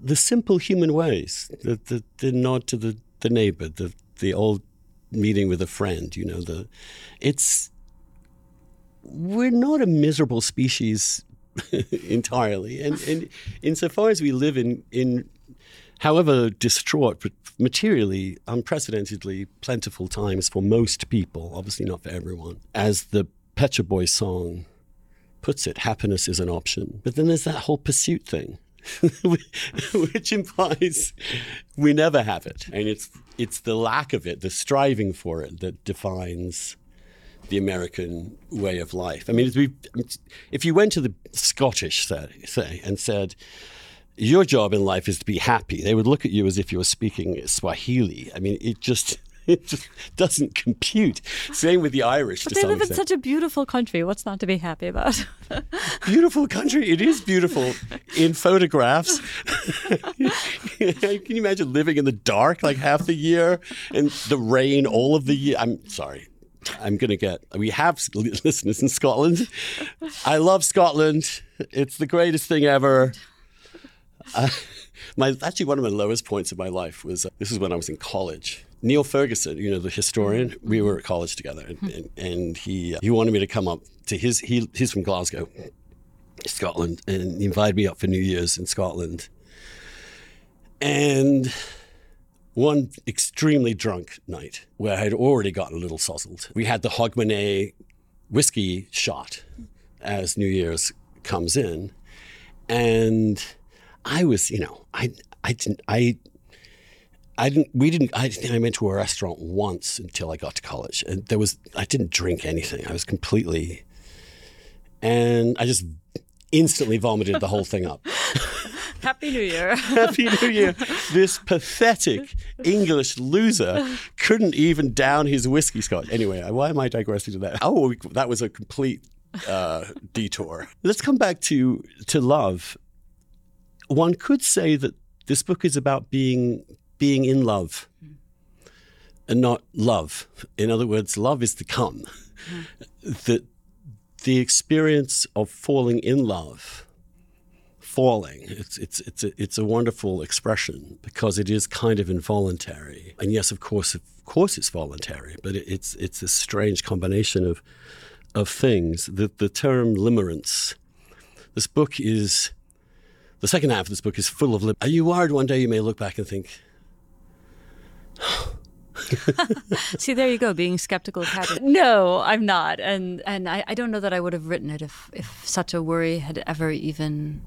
the simple human ways, the, the, the nod to the, the neighbor, the the old meeting with a friend. You know, the it's we're not a miserable species entirely, and and insofar as we live in in however distraught but materially unprecedentedly plentiful times for most people, obviously not for everyone, as the Pet Boys song puts it, happiness is an option. But then there's that whole pursuit thing. which implies we never have it. And it's it's the lack of it, the striving for it that defines the American way of life. I mean, if you went to the Scottish, say, say, and said, your job in life is to be happy, they would look at you as if you were speaking Swahili. I mean, it just it just doesn't compute. Same with the Irish. But they live extent. in such a beautiful country. What's not to be happy about? beautiful country. It is beautiful in photographs. Can you imagine living in the dark like half the year and the rain all of the year? I'm sorry. I'm going to get. We have listeners in Scotland. I love Scotland. It's the greatest thing ever. Uh, my actually one of my lowest points of my life was uh, this is when I was in college Niall Ferguson, you know, the historian, we mm-hmm. were at college together, and, and, and he uh, he wanted me to come up to his. He, he's from Glasgow, Scotland, and he invited me up for New Year's in Scotland. And one extremely drunk night where I had already gotten a little sozzled. We had the Hogmanay whiskey shot as New Year's comes in, and I was, you know, I I didn't I I didn't. We didn't. I think I went to a restaurant once until I got to college, and there was. I didn't drink anything. I was completely, and I just instantly vomited the whole thing up. Happy New Year. Happy New Year. This pathetic English loser couldn't even down his whiskey scotch. Anyway, why am I digressing to that? Oh, that was a complete uh, detour. Let's come back to to love. One could say that this book is about being being in love and not love. In other words, love is to come. Mm. That the experience of falling in love, falling, it's, it's, it's, a, it's a wonderful expression because it is kind of involuntary. And yes, of course, of course it's voluntary, but it, it's, it's a strange combination of, of things. The, the term limerence, this book is, the second half of this book is full of, are you worried one day you may look back and think, See, there you go, being skeptical of happiness. No, I'm not, and and I, I don't know that I would have written it if if such a worry had ever even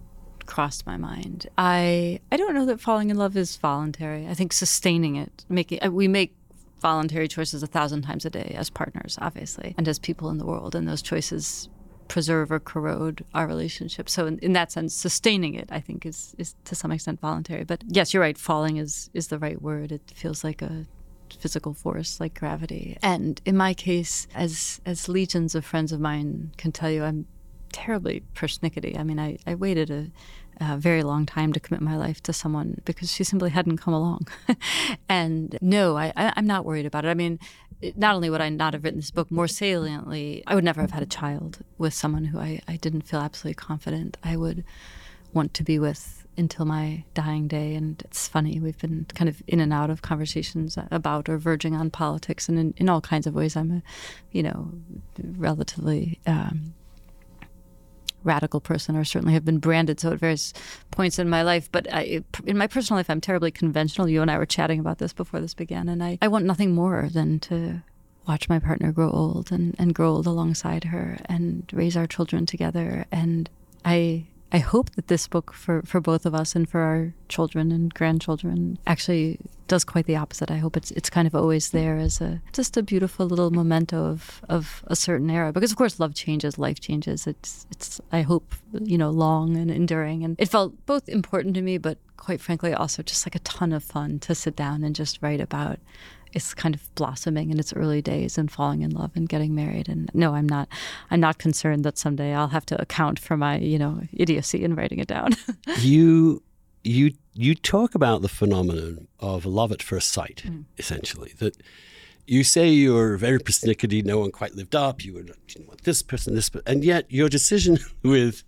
crossed my mind. I I don't know that falling in love is voluntary. I think sustaining it, making uh, we make voluntary choices a thousand times a day as partners, obviously, and as people in the world, and those choices preserve or corrode our relationship. So in, in, that sense, sustaining it, I think, is is to some extent voluntary. But yes, you're right. Falling is is the right word. It feels like a physical force like gravity. And in my case, as as legions of friends of mine can tell you, I'm terribly persnickety. I mean, I, I waited a, a, very long time to commit my life to someone because she simply hadn't come along. and no, I, am not worried about it. I mean, not only would I not have written this book, more saliently, I would never have had a child with someone who I, I didn't feel absolutely confident I would want to be with until my dying day. And it's funny, we've been kind of in and out of conversations about or verging on politics, and in, in all kinds of ways, I'm a, you know, relatively. Um, radical person or certainly have been branded so at various points in my life but I, in my personal life i'm terribly conventional. You and i were chatting about this before this began and i, I want nothing more than to watch my partner grow old and, and grow old alongside her and raise our children together. And i I hope that this book for, for both of us and for our children and grandchildren actually does quite the opposite. I hope it's it's kind of always there as a just a beautiful little memento of, of a certain era. Because of course love changes, life changes. It's it's I hope, you know, long and enduring. And it felt both important to me but quite frankly also just like a ton of fun to sit down and just write about is kind of blossoming in its early days and falling in love and getting married. And no, I'm not. I'm not concerned that someday I'll have to account for my you know idiocy in writing it down. you you you talk about the phenomenon of love at first sight, mm. essentially that. You say you're very persnickety, no one quite lived up, you, were, you want this person, this person, and yet your decision with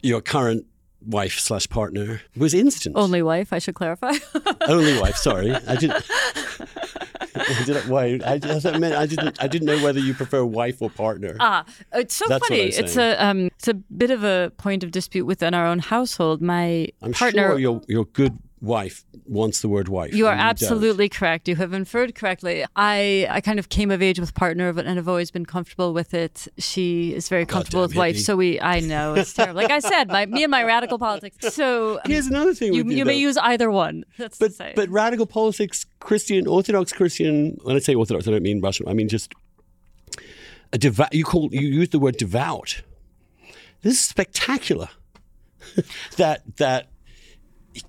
your current wife slash partner was instant. Only wife, I should clarify. Only wife. Sorry, I didn't. did I, wait, I, I, meant, I didn't. I didn't know whether you prefer wife or partner. Ah, it's so That's funny. It's a um, it's a bit of a point of dispute within our own household. My I'm partner, sure your your good wife wants the word wife. You are and don't. absolutely correct. You have inferred correctly. I, I kind of came of age with partner but- and have always been comfortable with it. She is very comfortable with wife. So we, I know it's terrible. Like I said, my, me and my radical politics. So um, Here's another thing. you, with you may use either one. That's But but radical politics, Christian, Orthodox Christian. When I say Orthodox, I don't mean Russian. I mean just a devout. You call you use the word devout. This is spectacular. that that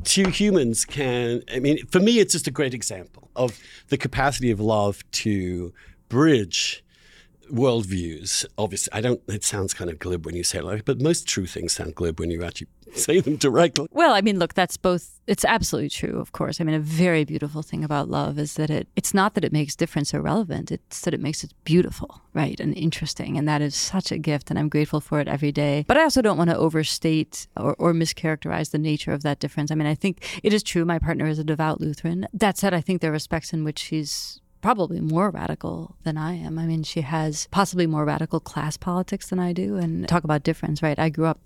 two humans can. I mean, for me, it's just a great example of the capacity of love to bridge worldviews. Obviously, I don't. It sounds kind of glib when you say it like, but most true things sound glib when you actually say them directly. Well, I mean, look, that's both. It's absolutely true, of course. I mean, a very beautiful thing about love is that it. It's not that it makes difference irrelevant. It's that it makes it beautiful, right, and interesting, and that is such a gift, and I'm grateful for it every day. But I also don't want to overstate or, or mischaracterize the nature of that difference. I mean, I think it is true. My partner is a devout Lutheran. That said, I think there are respects in which she's probably more radical than I am. I mean, she has possibly more radical class politics than I do. And talk about difference, right? I grew up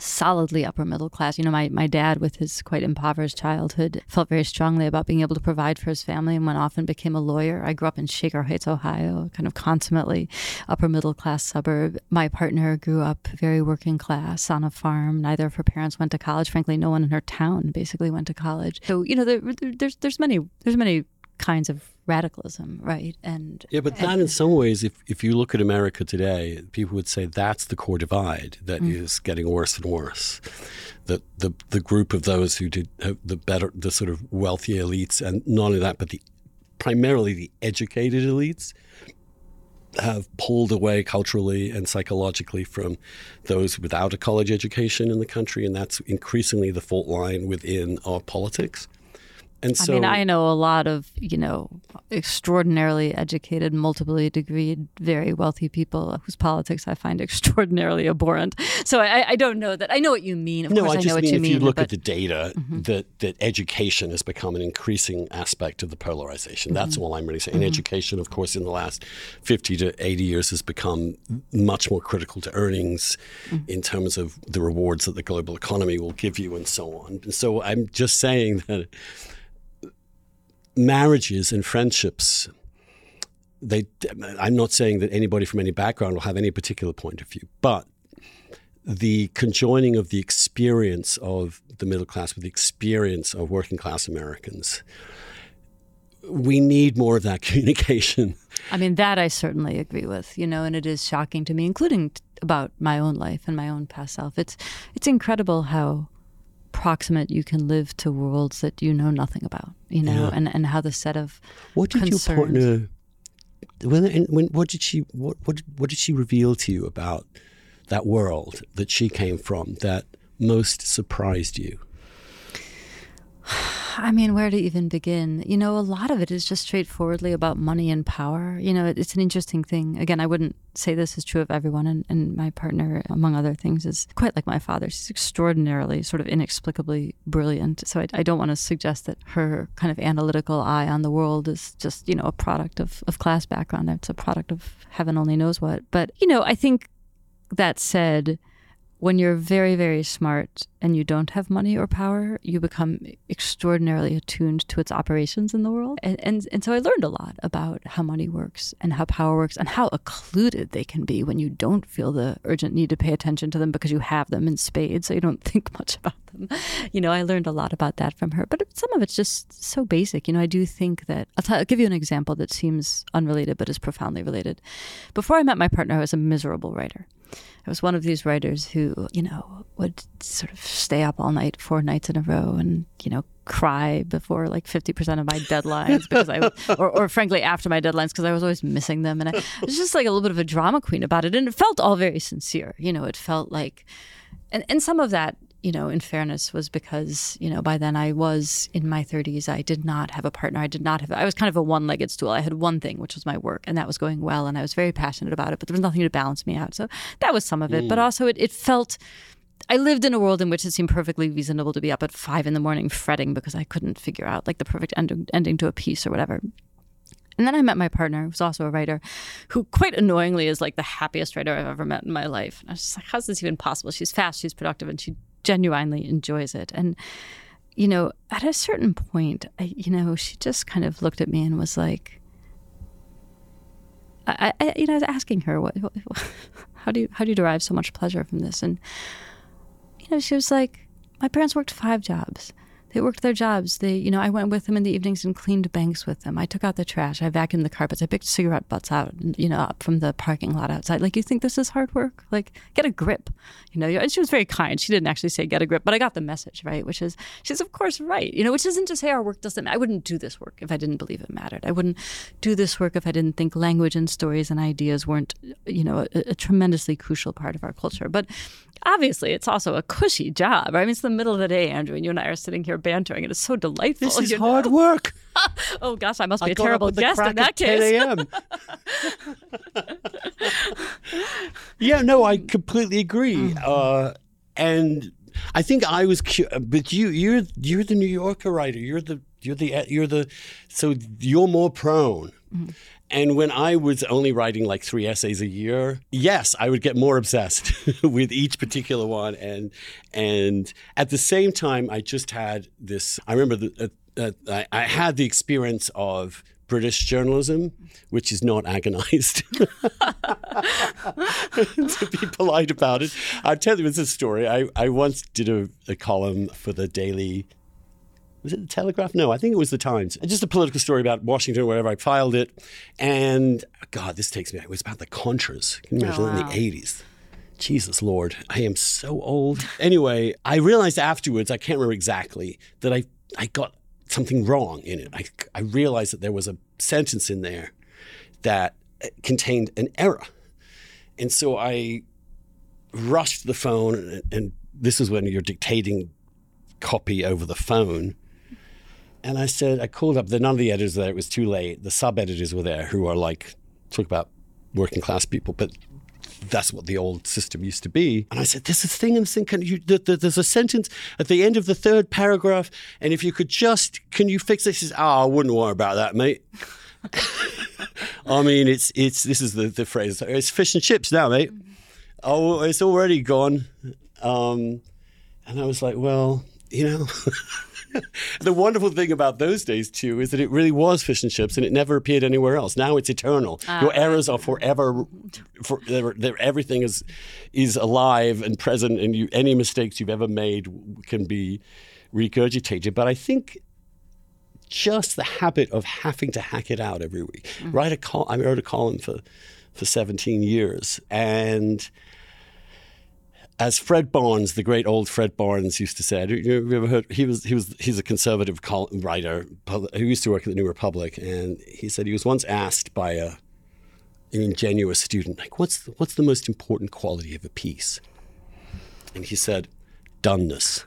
solidly upper middle class. You know, my, my dad, with his quite impoverished childhood, felt very strongly about being able to provide for his family and went off and became a lawyer. I grew up in Shaker Heights, Ohio, kind of consummately upper middle class suburb. My partner grew up very working class on a farm. Neither of her parents went to college. Frankly, no one in her town basically went to college. So, you know, there, there's there's many there's many kinds of radicalism, right? And Yeah, but that in some ways, if, if you look at America today, people would say that's the core divide that mm. is getting worse and worse. That the the group of those who did have the better, the sort of wealthy elites, and not only that, but the primarily the educated elites have pulled away culturally and psychologically from those without a college education in the country, and that's increasingly the fault line within our politics. And so, I mean, I know a lot of, you know, extraordinarily educated, multiply degreed, very wealthy people whose politics I find extraordinarily abhorrent. So I, I don't know that. I know what you mean. Of no, course, I I, know what mean you if mean. you look but at the data, mm-hmm. that that education has become an increasing aspect of the polarization. That's mm-hmm. all I'm really saying. And education, of course, in the last 50 to 80 years has become much more critical to earnings mm. in terms of the rewards that the global economy will give you and so on. And so I'm just saying that marriages and friendships they I'm not saying that anybody from any background will have any particular point of view, but the conjoining of the experience of the middle class with the experience of working class Americans. We need more of that communication. I mean, that I certainly agree with, you know, and it is shocking to me, including about my own life and my own past self. It's, it's incredible how proximate you can live to worlds that you know nothing about, you know, Yeah. and, and how the set of What did concerns. your partner? When, when what did she what, what what did she reveal to you about that world that she came from that most surprised you? I mean, where to even begin? You know, a lot of it is just straightforwardly about money and power. You know, it, it's an interesting thing. Again, I wouldn't say this is true of everyone, and, and my partner, among other things, is quite like my father. She's extraordinarily, sort of inexplicably brilliant. So I, I don't want to suggest that her kind of analytical eye on the world is just, you know, a product of, of class background. It's a product of heaven only knows what. But, you know, I think that said, when you're very, very smart and you don't have money or power, you become extraordinarily attuned to its operations in the world. And, and, and so I learned a lot about how money works and how power works and how occluded they can be when you don't feel the urgent need to pay attention to them because you have them in spades, so you don't think much about them. You know, I learned a lot about that from her. But some of it's just so basic. You know, I do think that I'll, t- I'll give you an example that seems unrelated but is profoundly related. Before I met my partner, I was a miserable writer. I was one of these writers who, you know, would sort of stay up all night, four nights in a row, and you know, cry before like fifty percent of my deadlines because I, or, or frankly, after my deadlines because I was always missing them, and I was just like a little bit of a drama queen about it, and it felt all very sincere. You know, it felt like, and and some of that you know, in fairness, was because, you know, by then I was in my 30s. I did not have a partner. I did not have, I was kind of a one legged stool. I had one thing, which was my work, and that was going well. And I was very passionate about it, but there was nothing to balance me out. So that was some of it. But mm. also, it, it felt, I lived in a world in which it seemed perfectly reasonable to be up at five in the morning fretting because I couldn't figure out like the perfect end- ending to a piece or whatever. And then I met my partner, who's also a writer, who quite annoyingly is like the happiest writer I've ever met in my life. And I was just like, how's this even possible? She's fast, she's productive, and she genuinely enjoys it. And, you know, at a certain point, I, you know, she just kind of looked at me and was like, I, I you know, I was asking her, what, what, how do you, how do you derive so much pleasure from this? And, know, she was like, my parents worked five jobs they worked their jobs. They, you know, I went with them in the evenings and cleaned banks with them. I took out the trash. I vacuumed the carpets. I picked cigarette butts out, you know, up from the parking lot outside. Like, you think this is hard work? Like, get a grip. You know, and she was very kind. She didn't actually say get a grip, but I got the message, right? Which is, she's of course right. You know, which isn't to say our work doesn't. I wouldn't do this work if I didn't believe it mattered. I wouldn't do this work if I didn't think language and stories and ideas weren't, you know, a, a tremendously crucial part of our culture. But obviously it's also a cushy job. I mean, it's the middle of the day, Andrew, and you and I are sitting here bantering. It is so delightful. This is hard know? work. oh gosh, I must be I a terrible guest in that case. 10 a.m. yeah, no, I completely agree. Mm-hmm. Uh, and I think I was, cu- but you, you're you're the New Yorker writer. You're the you're the you're the so you're more prone. Mm-hmm. And when I was only writing like three essays a year, yes, I would get more obsessed with each particular one. And and at the same time, I just had this. I remember that uh, I, I had the experience of British journalism, which is not agonized. to be polite about it, I'll tell you this story. I, I once did a, a column for the Daily was it the Telegraph? No, I think it was the Times. Just a political story about Washington, or wherever I filed it. And God, this takes me, Back. it was about the Contras. Can you imagine oh, wow. in the 80s? Jesus Lord, I am so old. Anyway, I realized afterwards, I can't remember exactly, that I, I got something wrong in it. I, I realized that there was a sentence in there that uh, contained an error. And so I rushed the phone, and, and this is when you're dictating copy over the phone and I said, I called up, the, none of the editors there, it was too late. The sub editors were there who are like, talk about working class people, but that's what the old system used to be. And I said, there's a thing and this thing. Can you, there's a sentence at the end of the third paragraph. And if you could just, can you fix this? He says, oh, I wouldn't worry about that, mate. I mean, it's, it's, this is the, the phrase, it's fish and chips now, mate. Oh, it's already gone. Um, and I was like, well, you know. the wonderful thing about those days too is that it really was fish and chips, and it never appeared anywhere else. Now it's eternal. Uh, Your errors are forever. For, they're, they're, everything is is alive and present, and you, any mistakes you've ever made can be regurgitated. But I think just the habit of having to hack it out every week. Mm-hmm. Write a col- I wrote a column for for 17 years, and as Fred Barnes, the great old Fred Barnes, used to say, you ever heard? He was he was he's a conservative writer who used to work at the New Republic, and he said he was once asked by a an ingenuous student, like, "What's the, what's the most important quality of a piece?" And he said, "Doneness."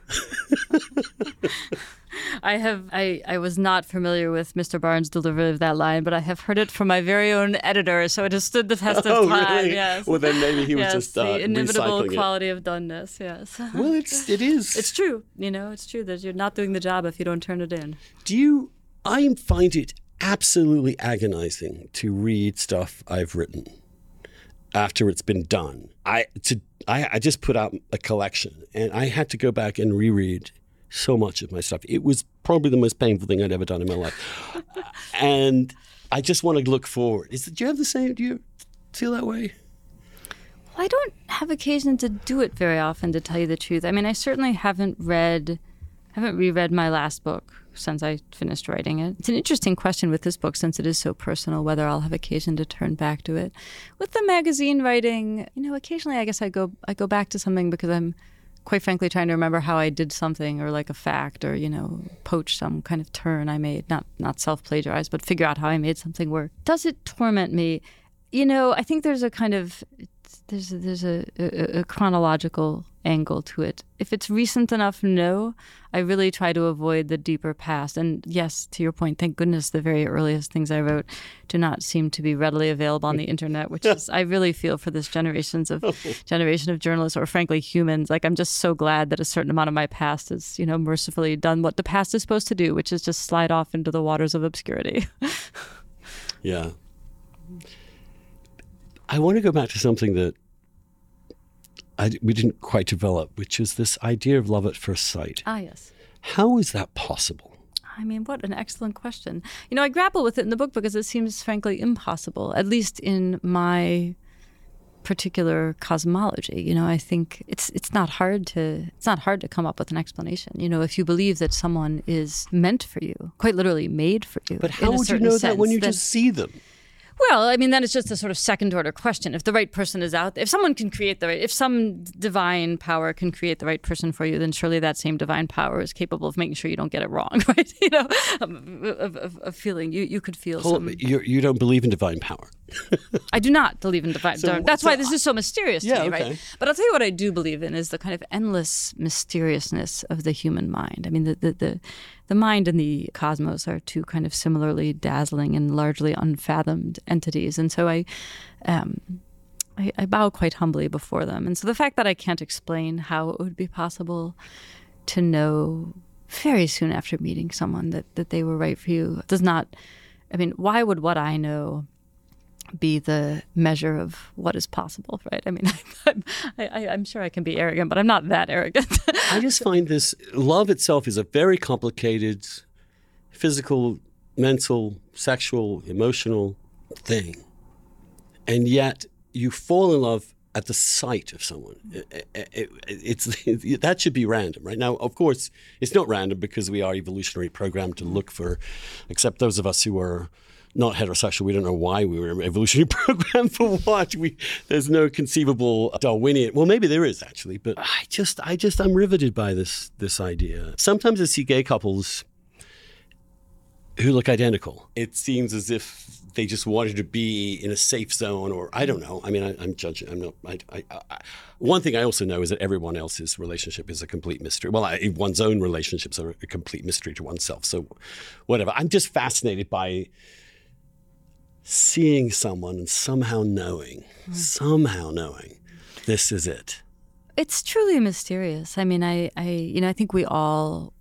I have I, I was not familiar with Mr. Barnes' delivery of that line, but I have heard it from my very own editor, so it has stood the test of oh, time. Really? Yes. Well, then maybe he was yes, just uh, the inimitable quality it. of doneness. Yes. Well, it's it is. It's true. You know, it's true that you're not doing the job if you don't turn it in. Do you? I find it absolutely agonizing to read stuff I've written after it's been done. I to I, I just put out a collection, and I had to go back and reread so much of my stuff. It was probably the most painful thing I'd ever done in my life. and I just want to look forward. Is do you have the same? Do you feel that way? Well, I don't have occasion to do it very often, to tell you the truth. I mean, I certainly haven't read, haven't reread my last book since I finished writing it. It's an interesting question with this book since it is so personal, whether I'll have occasion to turn back to it. With the magazine writing, you know, occasionally I guess I go I go back to something because I'm quite frankly trying to remember how I did something or like a fact or you know poach some kind of turn I made not not self plagiarize but figure out how I made something work. Does it torment me? You know I think there's a kind of there's a, there's a, a, a, chronological angle to it. If it's recent enough, no. I really try to avoid the deeper past. And yes, to your point, thank goodness the very earliest things I wrote do not seem to be readily available on the internet, which is I really feel for this generations of generation of journalists or frankly humans. Like I'm just so glad that a certain amount of my past is you know, mercifully done what the past is supposed to do, which is just slide off into the waters of obscurity. yeah. I want to go back to something that I, we didn't quite develop, which is this idea of love at first sight. Ah, yes. How is that possible? I mean, what an excellent question. You know, I grapple with it in the book because it seems frankly impossible, at least in my particular cosmology. You know, I think it's it's not hard to it's not hard to come up with an explanation. You know, if you believe that someone is meant for you, quite literally made for you. But how would you know sense, that when you just see them? Well, I mean, then it's just a sort of second order question. If the right person is out if someone can create the right, if some divine power can create the right person for you, then surely that same divine power is capable of making sure you don't get it wrong, right? You know, um, of, of, of feeling you, you could feel Hold, some. You, you don't believe in divine power. I do not believe in divine. So, That's so why this is so mysterious to yeah, me, okay. right? But I'll tell you what I do believe in is the kind of endless mysteriousness of the human mind. I mean, the the the, the mind and the cosmos are two kind of similarly dazzling and largely unfathomed entities, and so I. Um, I, I bow quite humbly before them. And so the fact that I can't explain how it would be possible to know very soon after meeting someone that, that they were right for you does not I mean, why would what I know be the measure of what is possible, right? I mean, I'm, I, am sure I can be arrogant, but I'm not that arrogant. I just find this love itself is a very complicated physical, mental, sexual, emotional thing. And yet you fall in love at the sight of someone. It, it, it's that should be random, right? Now, of course, it's not random because we are evolutionary programmed to look for, except those of us who are not heterosexual. We don't know why we were an evolutionary programmed for what. We there's no conceivable Darwinian. Well, maybe there is actually, but I just I just I'm riveted by this this idea. Sometimes I see gay couples who look identical. It seems as if they just wanted to be in a safe zone, or I don't know. I mean, I, am judging. I'm not. I, I, I, one thing I also know is that everyone else's relationship is a complete mystery. Well, one's own relationships are a complete mystery to oneself. So, whatever. I'm just fascinated by seeing someone and somehow knowing, mm. somehow knowing, this is it. It's truly mysterious. I mean, I, I, you know, I think we all.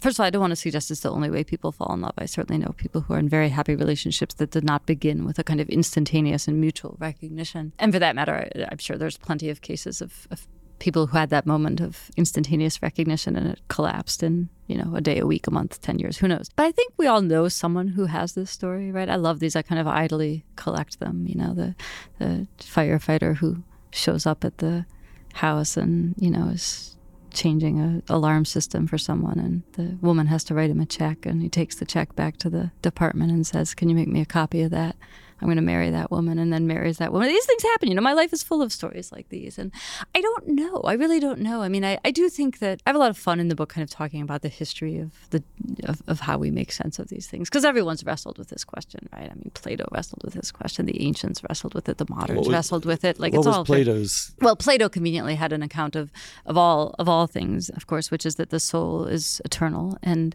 First of all, I don't want to suggest it's the only way people fall in love. I certainly know people who are in very happy relationships that did not begin with a kind of instantaneous and mutual recognition. And for that matter, I'm sure there's plenty of cases of, of people who had that moment of instantaneous recognition and it collapsed in you know a day a week a month 10 years who knows? But i think we all know someone who has this story right? I love these. I kind of idly collect them you know the the firefighter who shows up at the house and you know is changing a alarm system for someone and the woman has to write him a check and he takes the check back to the department and says can you make me a copy of that I'm going to marry that woman and then marries that woman. These things happen. You know, my life is full of stories like these. And I don't know. I really don't know. I mean, I, I do think that I have a lot of fun in the book kind of talking about the history of the of, of how we make sense of these things. Because everyone's wrestled with this question, right? I mean, Plato wrestled with this question. The ancients wrestled with it. The moderns was, wrestled with it. Like what it's was all Plato's Well, Plato conveniently had an account of, of all of all things, of course, which is that the soul is eternal and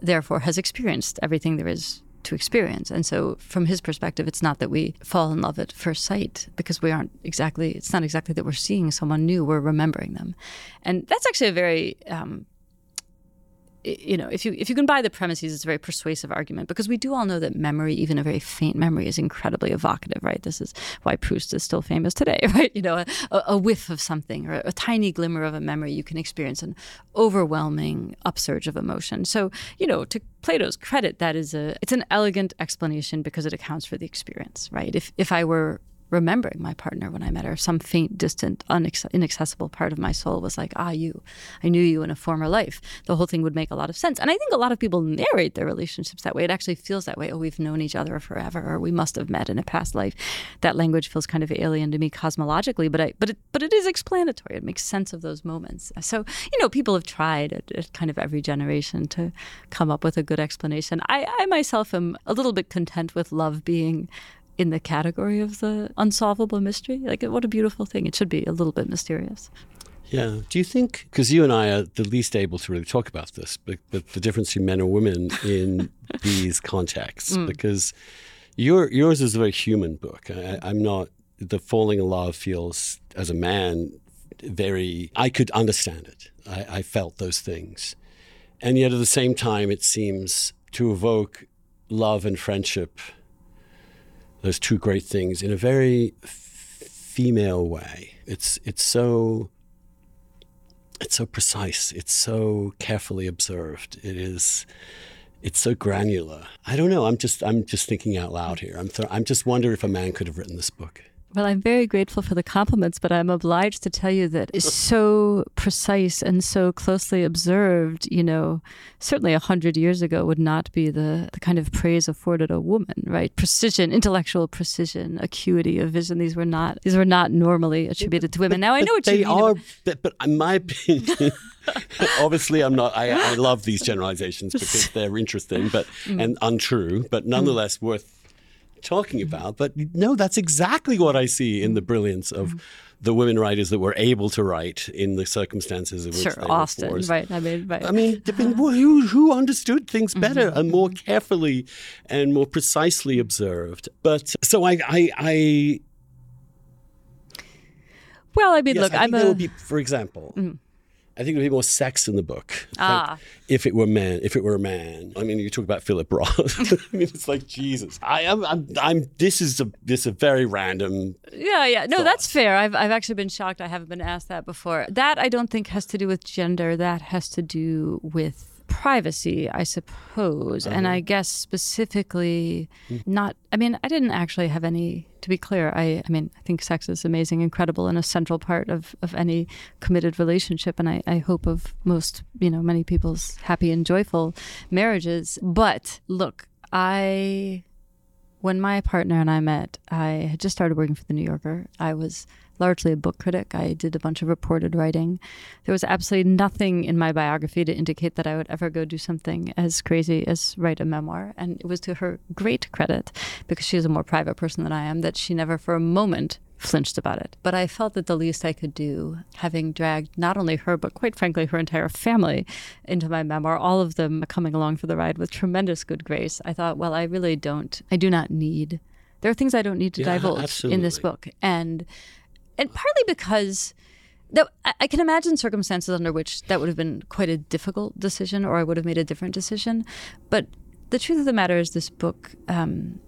therefore has experienced everything there is to experience. And so, from his perspective, it's not that we fall in love at first sight because we aren't exactly, it's not exactly that we're seeing someone new, we're remembering them. And that's actually a very um, you know, if you if you can buy the premises, it's a very persuasive argument because we do all know that memory, even a very faint memory, is incredibly evocative, right? This is why Proust is still famous today, right? You know, a, a whiff of something or a tiny glimmer of a memory, you can experience an overwhelming upsurge of emotion. So, you know, to Plato's credit, that is a it's an elegant explanation because it accounts for the experience, right? If if I were remembering my partner when I met her. Some faint, distant, inaccessible part of my soul was like, ah, you. I knew you in a former life. The whole thing would make a lot of sense. And I think a lot of people narrate their relationships that way. It actually feels that way. Oh, we've known each other forever, or we must have met in a past life. That language feels kind of alien to me cosmologically, but I, but it, but it is explanatory. It makes sense of those moments. So you know, people have tried at, at kind of every generation to come up with a good explanation. I, I myself am a little bit content with love being in the category of the unsolvable mystery. Like, what a beautiful thing. It should be a little bit mysterious. Yeah. Do you think, because you and I are the least able to really talk about this, but, but the difference between men and women in these contexts, mm. because your, yours is a very human book. I, I'm not, the falling in love feels, as a man, very, I could understand it. I, I felt those things. And yet at the same time, it seems to evoke love and friendship, those two great things, in a very female way. It's, it's so it's so precise. It's so carefully observed. It is. It's so granular. I don't know. I'm just. I'm just thinking out loud here. I'm. Th- I'm just wondering if a man could have written this book. Well, I'm very grateful for the compliments, but I'm obliged to tell you that it's so precise and so closely observed. You know, certainly a hundred years ago would not be the, the kind of praise afforded a woman, right? Precision, intellectual precision, acuity of vision. These were not these were not normally attributed to women. Now I know what you mean. They Are, but, but in my opinion, obviously I'm not. I, I love these generalizations because they're interesting, but mm. and untrue, but nonetheless mm. worth talking about. But no, that's exactly what I see in the brilliance of the women writers that were able to write in the circumstances of which sure, they Austen, were forced. right? I mean, right. I mean, who, who understood things mm-hmm. better mm-hmm. and more carefully and more precisely observed? But so I, I, I well, I mean, yes, look, I am a. There would be, for example, mm. I think there'd be more sex in the book. Ah. if it were man, if it were a man. I mean, you talk about Philip Roth. I mean, it's like Jesus. I am. I'm, I'm. This is a. This is a very random. Yeah, yeah. No, thought. that's fair. I've, I've actually been shocked. I haven't been asked that before. That I don't think has to do with gender. That has to do with privacy, I suppose. Uh-huh. And I guess specifically, not, I mean, I didn't actually have any, to be clear, I, I mean, I think sex is amazing, incredible, and a central part of, of any committed relationship. And I, I hope of most, you know, many people's happy and joyful marriages. But look, I, when my partner and I met, I had just started working for the New Yorker. I was largely a book critic. I did a bunch of reported writing. There was absolutely nothing in my biography to indicate that I would ever go do something as crazy as write a memoir. And it was to her great credit, because she is a more private person than I am, that she never for a moment flinched about it. But I felt that the least I could do, having dragged not only her, but quite frankly, her entire family into my memoir, all of them coming along for the ride with tremendous good grace, I thought, well, I really don't, I do not need, there are things I don't need to yeah, divulge absolutely. in this book. And and partly because that I can imagine circumstances under which that would have been quite a difficult decision, or I would have made a different decision. But the truth of the matter is, this book. Um,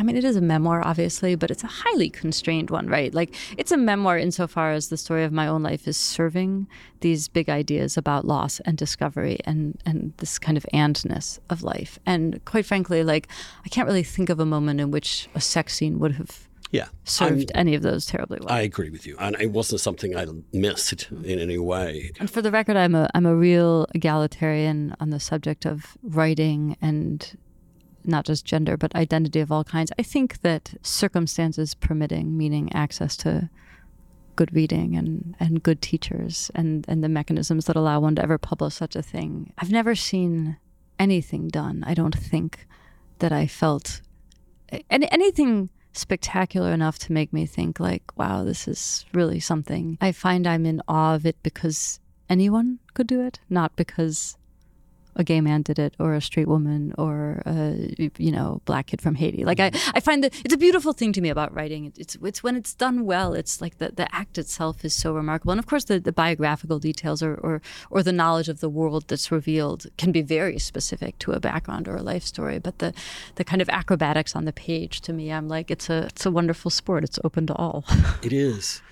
I mean, it is a memoir, obviously, but it's a highly constrained one, right? Like, it's a memoir insofar as the story of my own life is serving these big ideas about loss and discovery and, and this kind of andness of life. And quite frankly, like, I can't really think of a moment in which a sex scene would have yeah, served I'm, any of those terribly well. I agree with you, and it wasn't something I missed in any way. And for the record, I'm a I'm a real egalitarian on the subject of writing and not just gender, but identity of all kinds. I think that circumstances permitting, meaning access to good reading and, and good teachers and, and the mechanisms that allow one to ever publish such a thing. I've never seen anything done, I don't think, that I felt any, anything spectacular enough to make me think like wow this is really something. I find i'm in awe of it because anyone could do it not because a gay man did it or a straight woman or a you know black kid from Haiti. Like I, I find that it's a beautiful thing to me about writing. It's it's when it's done well. It's like the, the act itself is so remarkable, and of course the, the biographical details or, or or the knowledge of the world that's revealed can be very specific to a background or a life story. But the the kind of acrobatics on the page to me, I'm like it's a it's a wonderful sport. It's open to all. it is.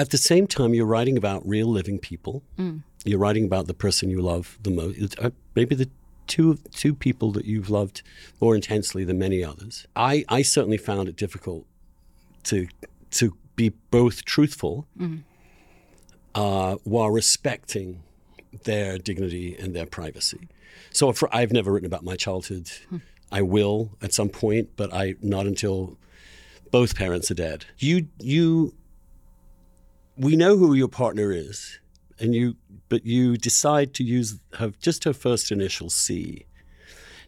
At the same time, you're writing about real living people. Mm you're writing about the person you love the most, uh, maybe the two two people that you've loved more intensely than many others. I, I certainly found it difficult to to be both truthful mm-hmm. uh, while respecting their dignity and their privacy. So for, I've never written about my childhood. Hmm. I will at some point, but I not until both parents are dead. You you we know who your partner is, and you but you decide to use her, just her first initial C.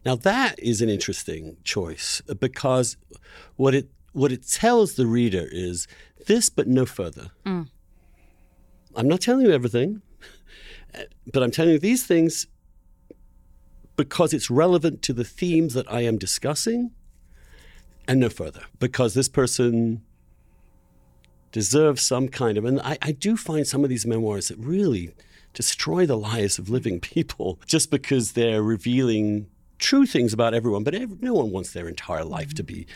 Now that is an interesting choice because what it what it tells the reader is this, but no further. Mm. I'm not telling you everything, but I'm telling you these things because it's relevant to the themes that I am discussing, and no further. Because this person deserves some kind of, and I, I do find some of these memoirs that really destroy the lives of living people just because they're revealing true things about everyone, but every, no one wants their entire life to be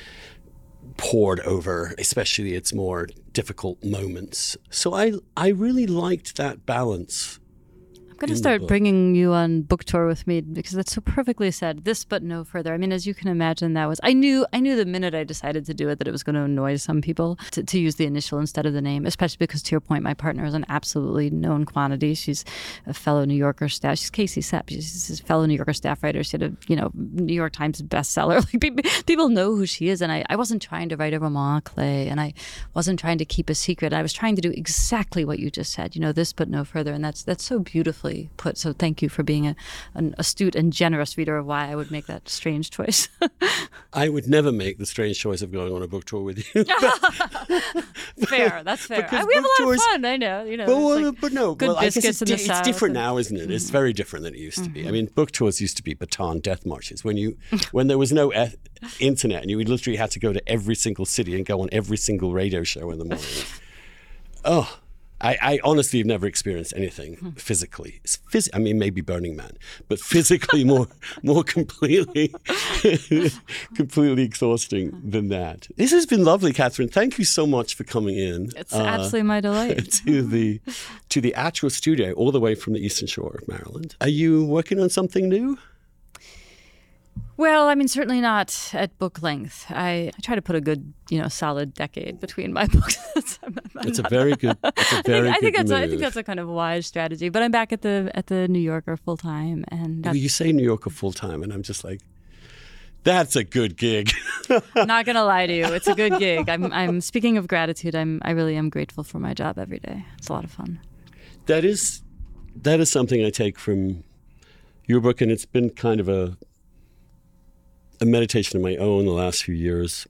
poured over, especially its more difficult moments. So I I really liked that balance I'm going to start bringing you on book tour with me because that's so perfectly said. This, but no further. I mean, as you can imagine, that was I knew I knew the minute I decided to do it that it was going to annoy some people to, to use the initial instead of the name, especially because to your point, my partner is an absolutely known quantity. She's a fellow New Yorker staff. She's Casey Cep. She's a fellow New Yorker staff writer. She had a you know New York Times bestseller. Like people know who she is, and I, I wasn't trying to write a roman clay, and I wasn't trying to keep a secret. I was trying to do exactly what you just said. You know, this, but no further, and that's that's so beautiful beautifully put. So thank you for being a, an astute and generous reader of why I would make that strange choice. I would never make the strange choice of going on a book tour with you. fair, that's fair. we have a lot tours, of fun. I know, you know. But, like but no, well, I guess it's, di- it's different now, isn't it? It's mm-hmm. very different than it used to be. Mm-hmm. I mean, book tours used to be Bataan death marches when you when there was no e- internet and you literally had to go to every single city and go on every single radio show in the morning. oh I, I, honestly have never experienced anything hmm. physically. Phys- I mean, maybe Burning Man, but physically more, more completely, completely exhausting than that. This has been lovely, Kathryn. Thank you so much for coming in. It's uh, absolutely my delight to the to the actual studio, all the way from the Eastern Shore of Maryland. Are you working on something new? Well, I mean, certainly not at book length. I, I try to put a good, you know, solid decade between my books. it's a very good. It's a very I think, I think that's move. A, I think that's a kind of wise strategy. But I'm back at the at the New Yorker full time, and well, you say New Yorker full time, and I'm just like, that's a good gig. I'm not gonna lie to you, it's a good gig. I'm I'm speaking of gratitude. I'm I really am grateful for my job every day. It's a lot of fun. That is that is something I take from your book, and it's been kind of a a meditation of my own the last few years,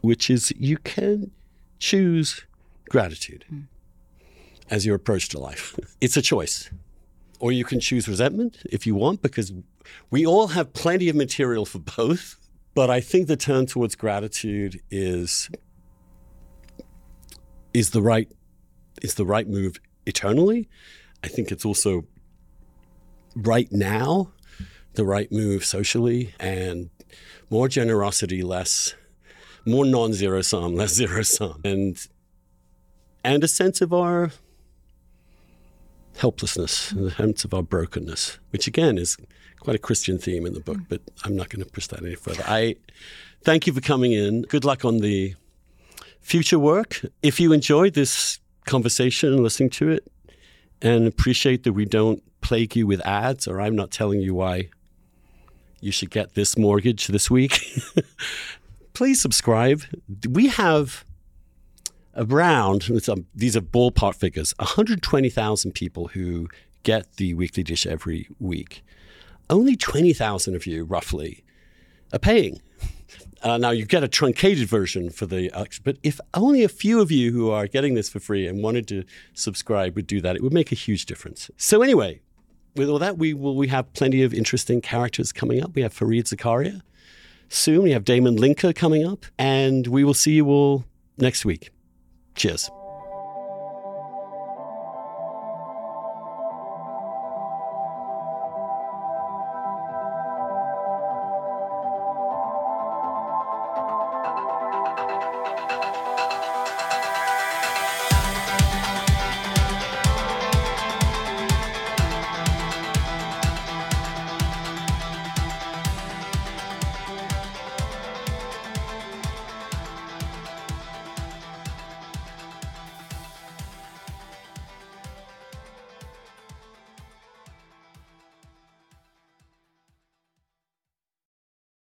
which is you can choose gratitude mm. as your approach to life. It's a choice. Or you can choose resentment if you want, because we all have plenty of material for both. But I think the turn towards gratitude is is the right is the right move eternally. I think it's also right now the right move socially and more generosity, less, more non zero sum, less zero sum. And, and a sense of our helplessness, a sense of our brokenness, which again is quite a Christian theme in the book, but I'm not going to push that any further. I thank you for coming in. Good luck on the future work. If you enjoyed this conversation and listening to it, and appreciate that we don't plague you with ads, or I'm not telling you why you should get this mortgage this week, please subscribe. We have around, these are ballpark figures, 120,000 people who get the weekly dish every week. Only 20,000 of you, roughly, are paying. Uh, now you get a truncated version for the, uh, but if only a few of you who are getting this for free and wanted to subscribe would do that, it would make a huge difference. So anyway, with all that, we will we have plenty of interesting characters coming up. We have Fareed Zakaria soon. We have Damon Linker coming up, and we will see you all next week. Cheers.